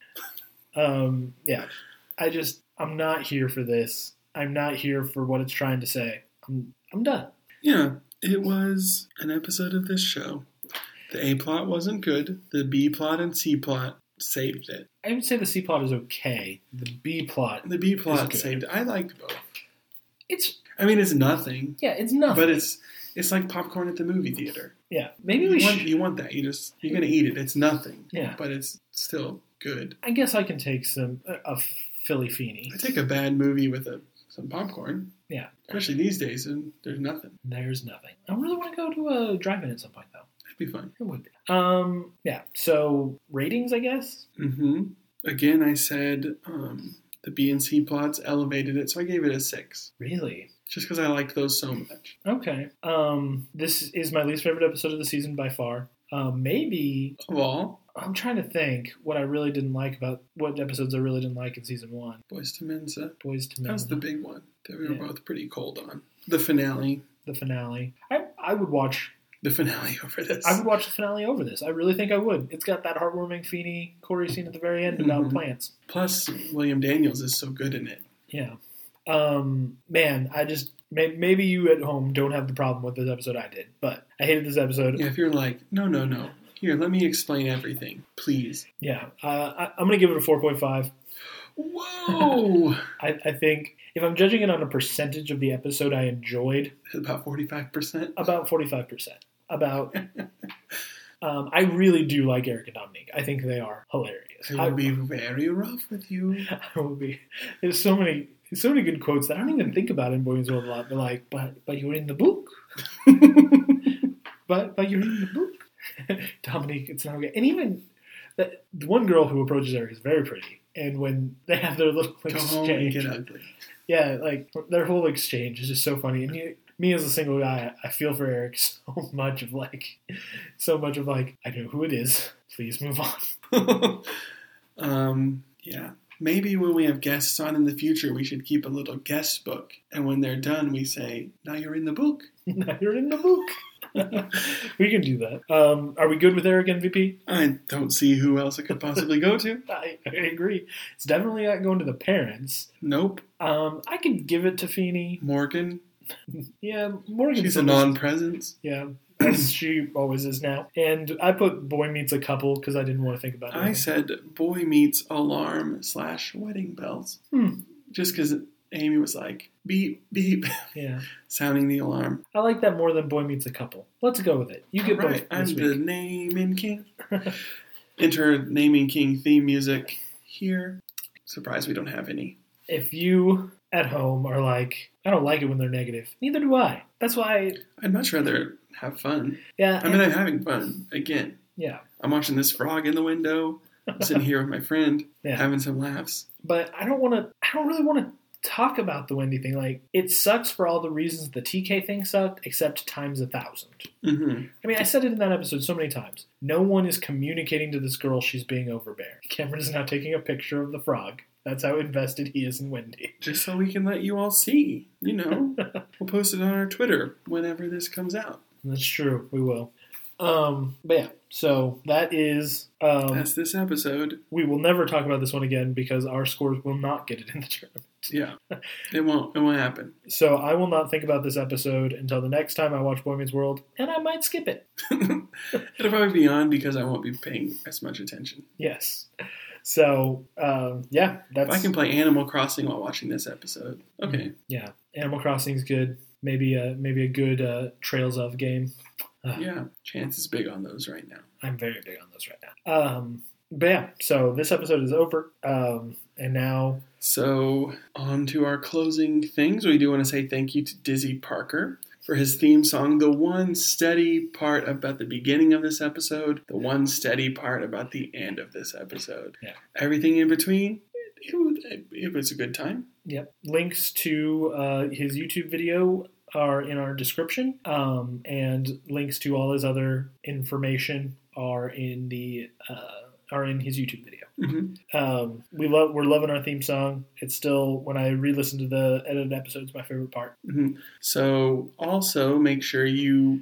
Um, yeah, I just I'm not here for this. I'm not here for what it's trying to say. I'm I'm done. Yeah, it was an episode of this show. The A plot wasn't good. The B plot and C plot saved it. I would say the C plot is okay. The B plot, The B plot saved it. I liked both. it's I mean, it's nothing, yeah, it's nothing. but it's it's like popcorn at the movie theater. yeah, maybe You we want, should. you want that. You just you're gonna eat it. It's nothing. Yeah. but it's still good. I guess I can take some a, a Philly Feeny. I take a bad movie with a some popcorn, Yeah, especially these days, and there's nothing. there's nothing. I really want to go to a drive-in at some point be fun. It would. Be. Um, yeah. So ratings, I guess. hmm Again, I said um, the B and C plots elevated it, so I gave it a six, Really. just because I liked those so much. Okay. Um, this is my least favorite episode of the season by far. Um, maybe Of all, I'm trying to think what I really didn't like about what episodes I really didn't like in season one. Boys II Mensa. Boys to Men, That's the big one that we were Yeah. both pretty cold on. The finale, the finale. I I would watch. The finale [LAUGHS] over this. I would watch the finale over this. I really think I would. It's got that heartwarming Feeny Corey scene at the very end about Mhm. plants. Plus, William Daniels is so good in it. Yeah. Um, man, I just maybe you at home don't have the problem with this episode I did, but I hated this episode. Yeah, if you're like, no, no, no, here, let me explain everything, please. Yeah, uh, I, I'm gonna give it a 4.5. Whoa, [LAUGHS] I, I think if I'm judging it on a percentage of the episode I enjoyed, about forty-five percent. about 45%. About, [LAUGHS] um, I really do like Eric and Dominique. I think they are hilarious. I will be very rough with you. [LAUGHS] I will be. There's so many, so many good quotes that I don't even think about in Boys World a lot. They're like, but, but you're in the book. [LAUGHS] but, but you're in the book. Dominique, it's not okay. And even the, the one girl who approaches Eric is very pretty. And when they have their little Go exchange, yeah, like their whole exchange is just so funny. And you, me as a single guy, I feel for Eric [LAUGHS] so much of like, so much of like, I know who it is. Please move on. [LAUGHS] um, yeah. Maybe when we have guests on in the future, we should keep a little guest book. And when they're done, we say, now you're in the book. [LAUGHS] now you're in the book. we can do that. Um, are we good with Eric MVP? I don't see who else it could possibly go to. I, I agree. It's definitely not going to the parents. Nope. Um, I can give it to Feeny. Morgan, Yeah, Morgan. she's a non presence. Yeah, as [CLEARS THROAT] she always is now. And I put Boy Meets a Couple because I didn't want to think about it. I said boy meets alarm slash wedding bells. Hmm. Just because Amy was like beep beep, [LAUGHS] Yeah. sounding the alarm. I like that more than Boy Meets a Couple. Let's go with it. You get right, both I'm the naming king. [LAUGHS] Enter naming king theme music here. Surprised we don't have any. If you at home are like, I don't like it when they're negative, neither do I. That's why, I'd much rather have fun. yeah. I mean, I'm having fun again. yeah. I'm watching this frog in the window. I'm [LAUGHS] sitting here with my friend, Yeah. having some laughs. but I don't want to. I don't really want to talk about the Wendy thing. Like it sucks for all the reasons the TK thing sucked, except times a thousand. hmm I mean, I said it in that episode so many times. No one is communicating to this girl she's being overbearing. [LAUGHS] Cameron is now taking a picture of the frog. That's how invested he is in Wendy. [LAUGHS] Just so we can let you all see. You know, [LAUGHS] we'll post it on our Twitter whenever this comes out. That's true. We will. Um, but yeah, so that is. Um, That's this episode. we will never talk about this one again because our scores will not get it in the tournament. Yeah, it won't. It won't happen. [LAUGHS] So I will not think about this episode until the next time I watch Boy Meets World, and I might skip it. It'll probably be on because I won't be paying as much attention. Yes. So um, yeah, that's If I can play Animal Crossing while watching this episode, okay. yeah. Animal Crossing is good. Maybe a maybe a good uh, Trails of game. Uh, Yeah, chance is big on those right now. I'm very big on those right now. Um, but yeah, so this episode is over, um, and now So, on to our closing things. We do want to say thank you to Dizzy Parker for his theme song, the one steady part about the beginning of this episode, the one steady part about the end of this episode. Yeah. Everything in between, it, was- it was a good time. Yep. Links to uh, his YouTube video are in our description, um, and links to all his other information are in the uh, are in his YouTube video. Hmm Um, we love we're loving our theme song. It's still when I re-listen to the edited episodes, my favorite part. hmm So, also make sure you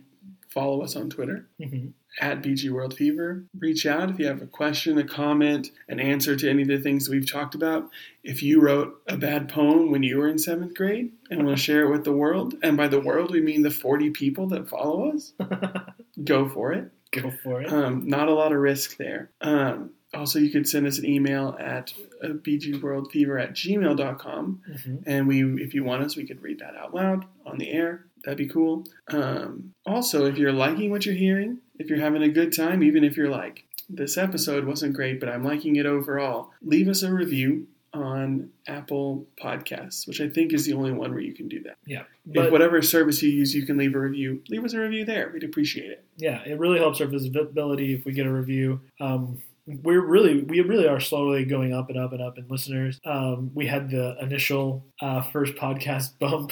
follow us on Twitter. hmm at BG World Fever. Reach out if you have a question, a comment, an answer to any of the things we've talked about. If you wrote a bad poem when you were in seventh grade and want to share it with the world, and by the world we mean the 40 people that follow us, [LAUGHS] go for it. Go for it. Um, not a lot of risk there. Um, also, you could send us an email at uh, bgworldfever at gmail.com. hmm And we, if you want us, we could read that out loud on the air. That'd be cool. Um, also, if you're liking what you're hearing, if you're having a good time, even if you're like, this episode wasn't great, but I'm liking it overall, leave us a review on Apple Podcasts, which I think is the only one where you can do that. Yeah, if but whatever service you use, you can leave a review. Leave us a review there. We'd appreciate it. yeah, it really helps our visibility if we get a review. Um, we're really we really are slowly going up and up and up in listeners. Um, we had the initial uh, first podcast [LAUGHS] bump,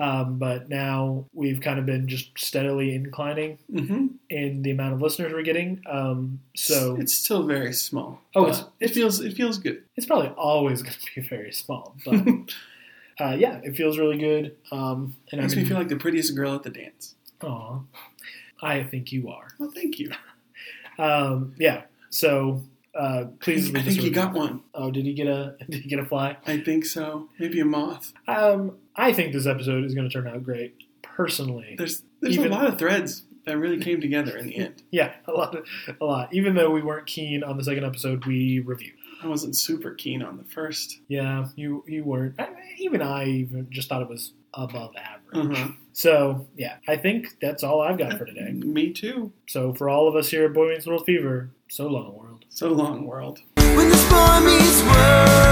um, but now we've kind of been just steadily inclining hmm in the amount of listeners we're getting. Um, so it's still very small. Oh, it's- it feels it feels good. it's probably always [LAUGHS] going to be very small, but [LAUGHS] uh, yeah, it feels really good. Um, and Makes I me feel like the prettiest girl at the dance. aw, I think you are. Well, thank you. Um, yeah. So uh, please. I leave us think he got one. Oh, did he get a? [LAUGHS] Did he get a fly? I think so. Maybe a moth. Um, I think this episode is going to turn out great. Personally, There's there's Even- a lot of threads that really came together in the [LAUGHS] end. yeah, a lot, a lot. Even though we weren't keen on the second episode, we reviewed. I wasn't super keen on the first. Yeah, you you weren't. I, even I even just thought it was above average. Uh-huh. So yeah, I think that's all I've got for today. Me too. So for all of us here at Boy Meets World Fever, so long, world. So long, world. When this boy meets world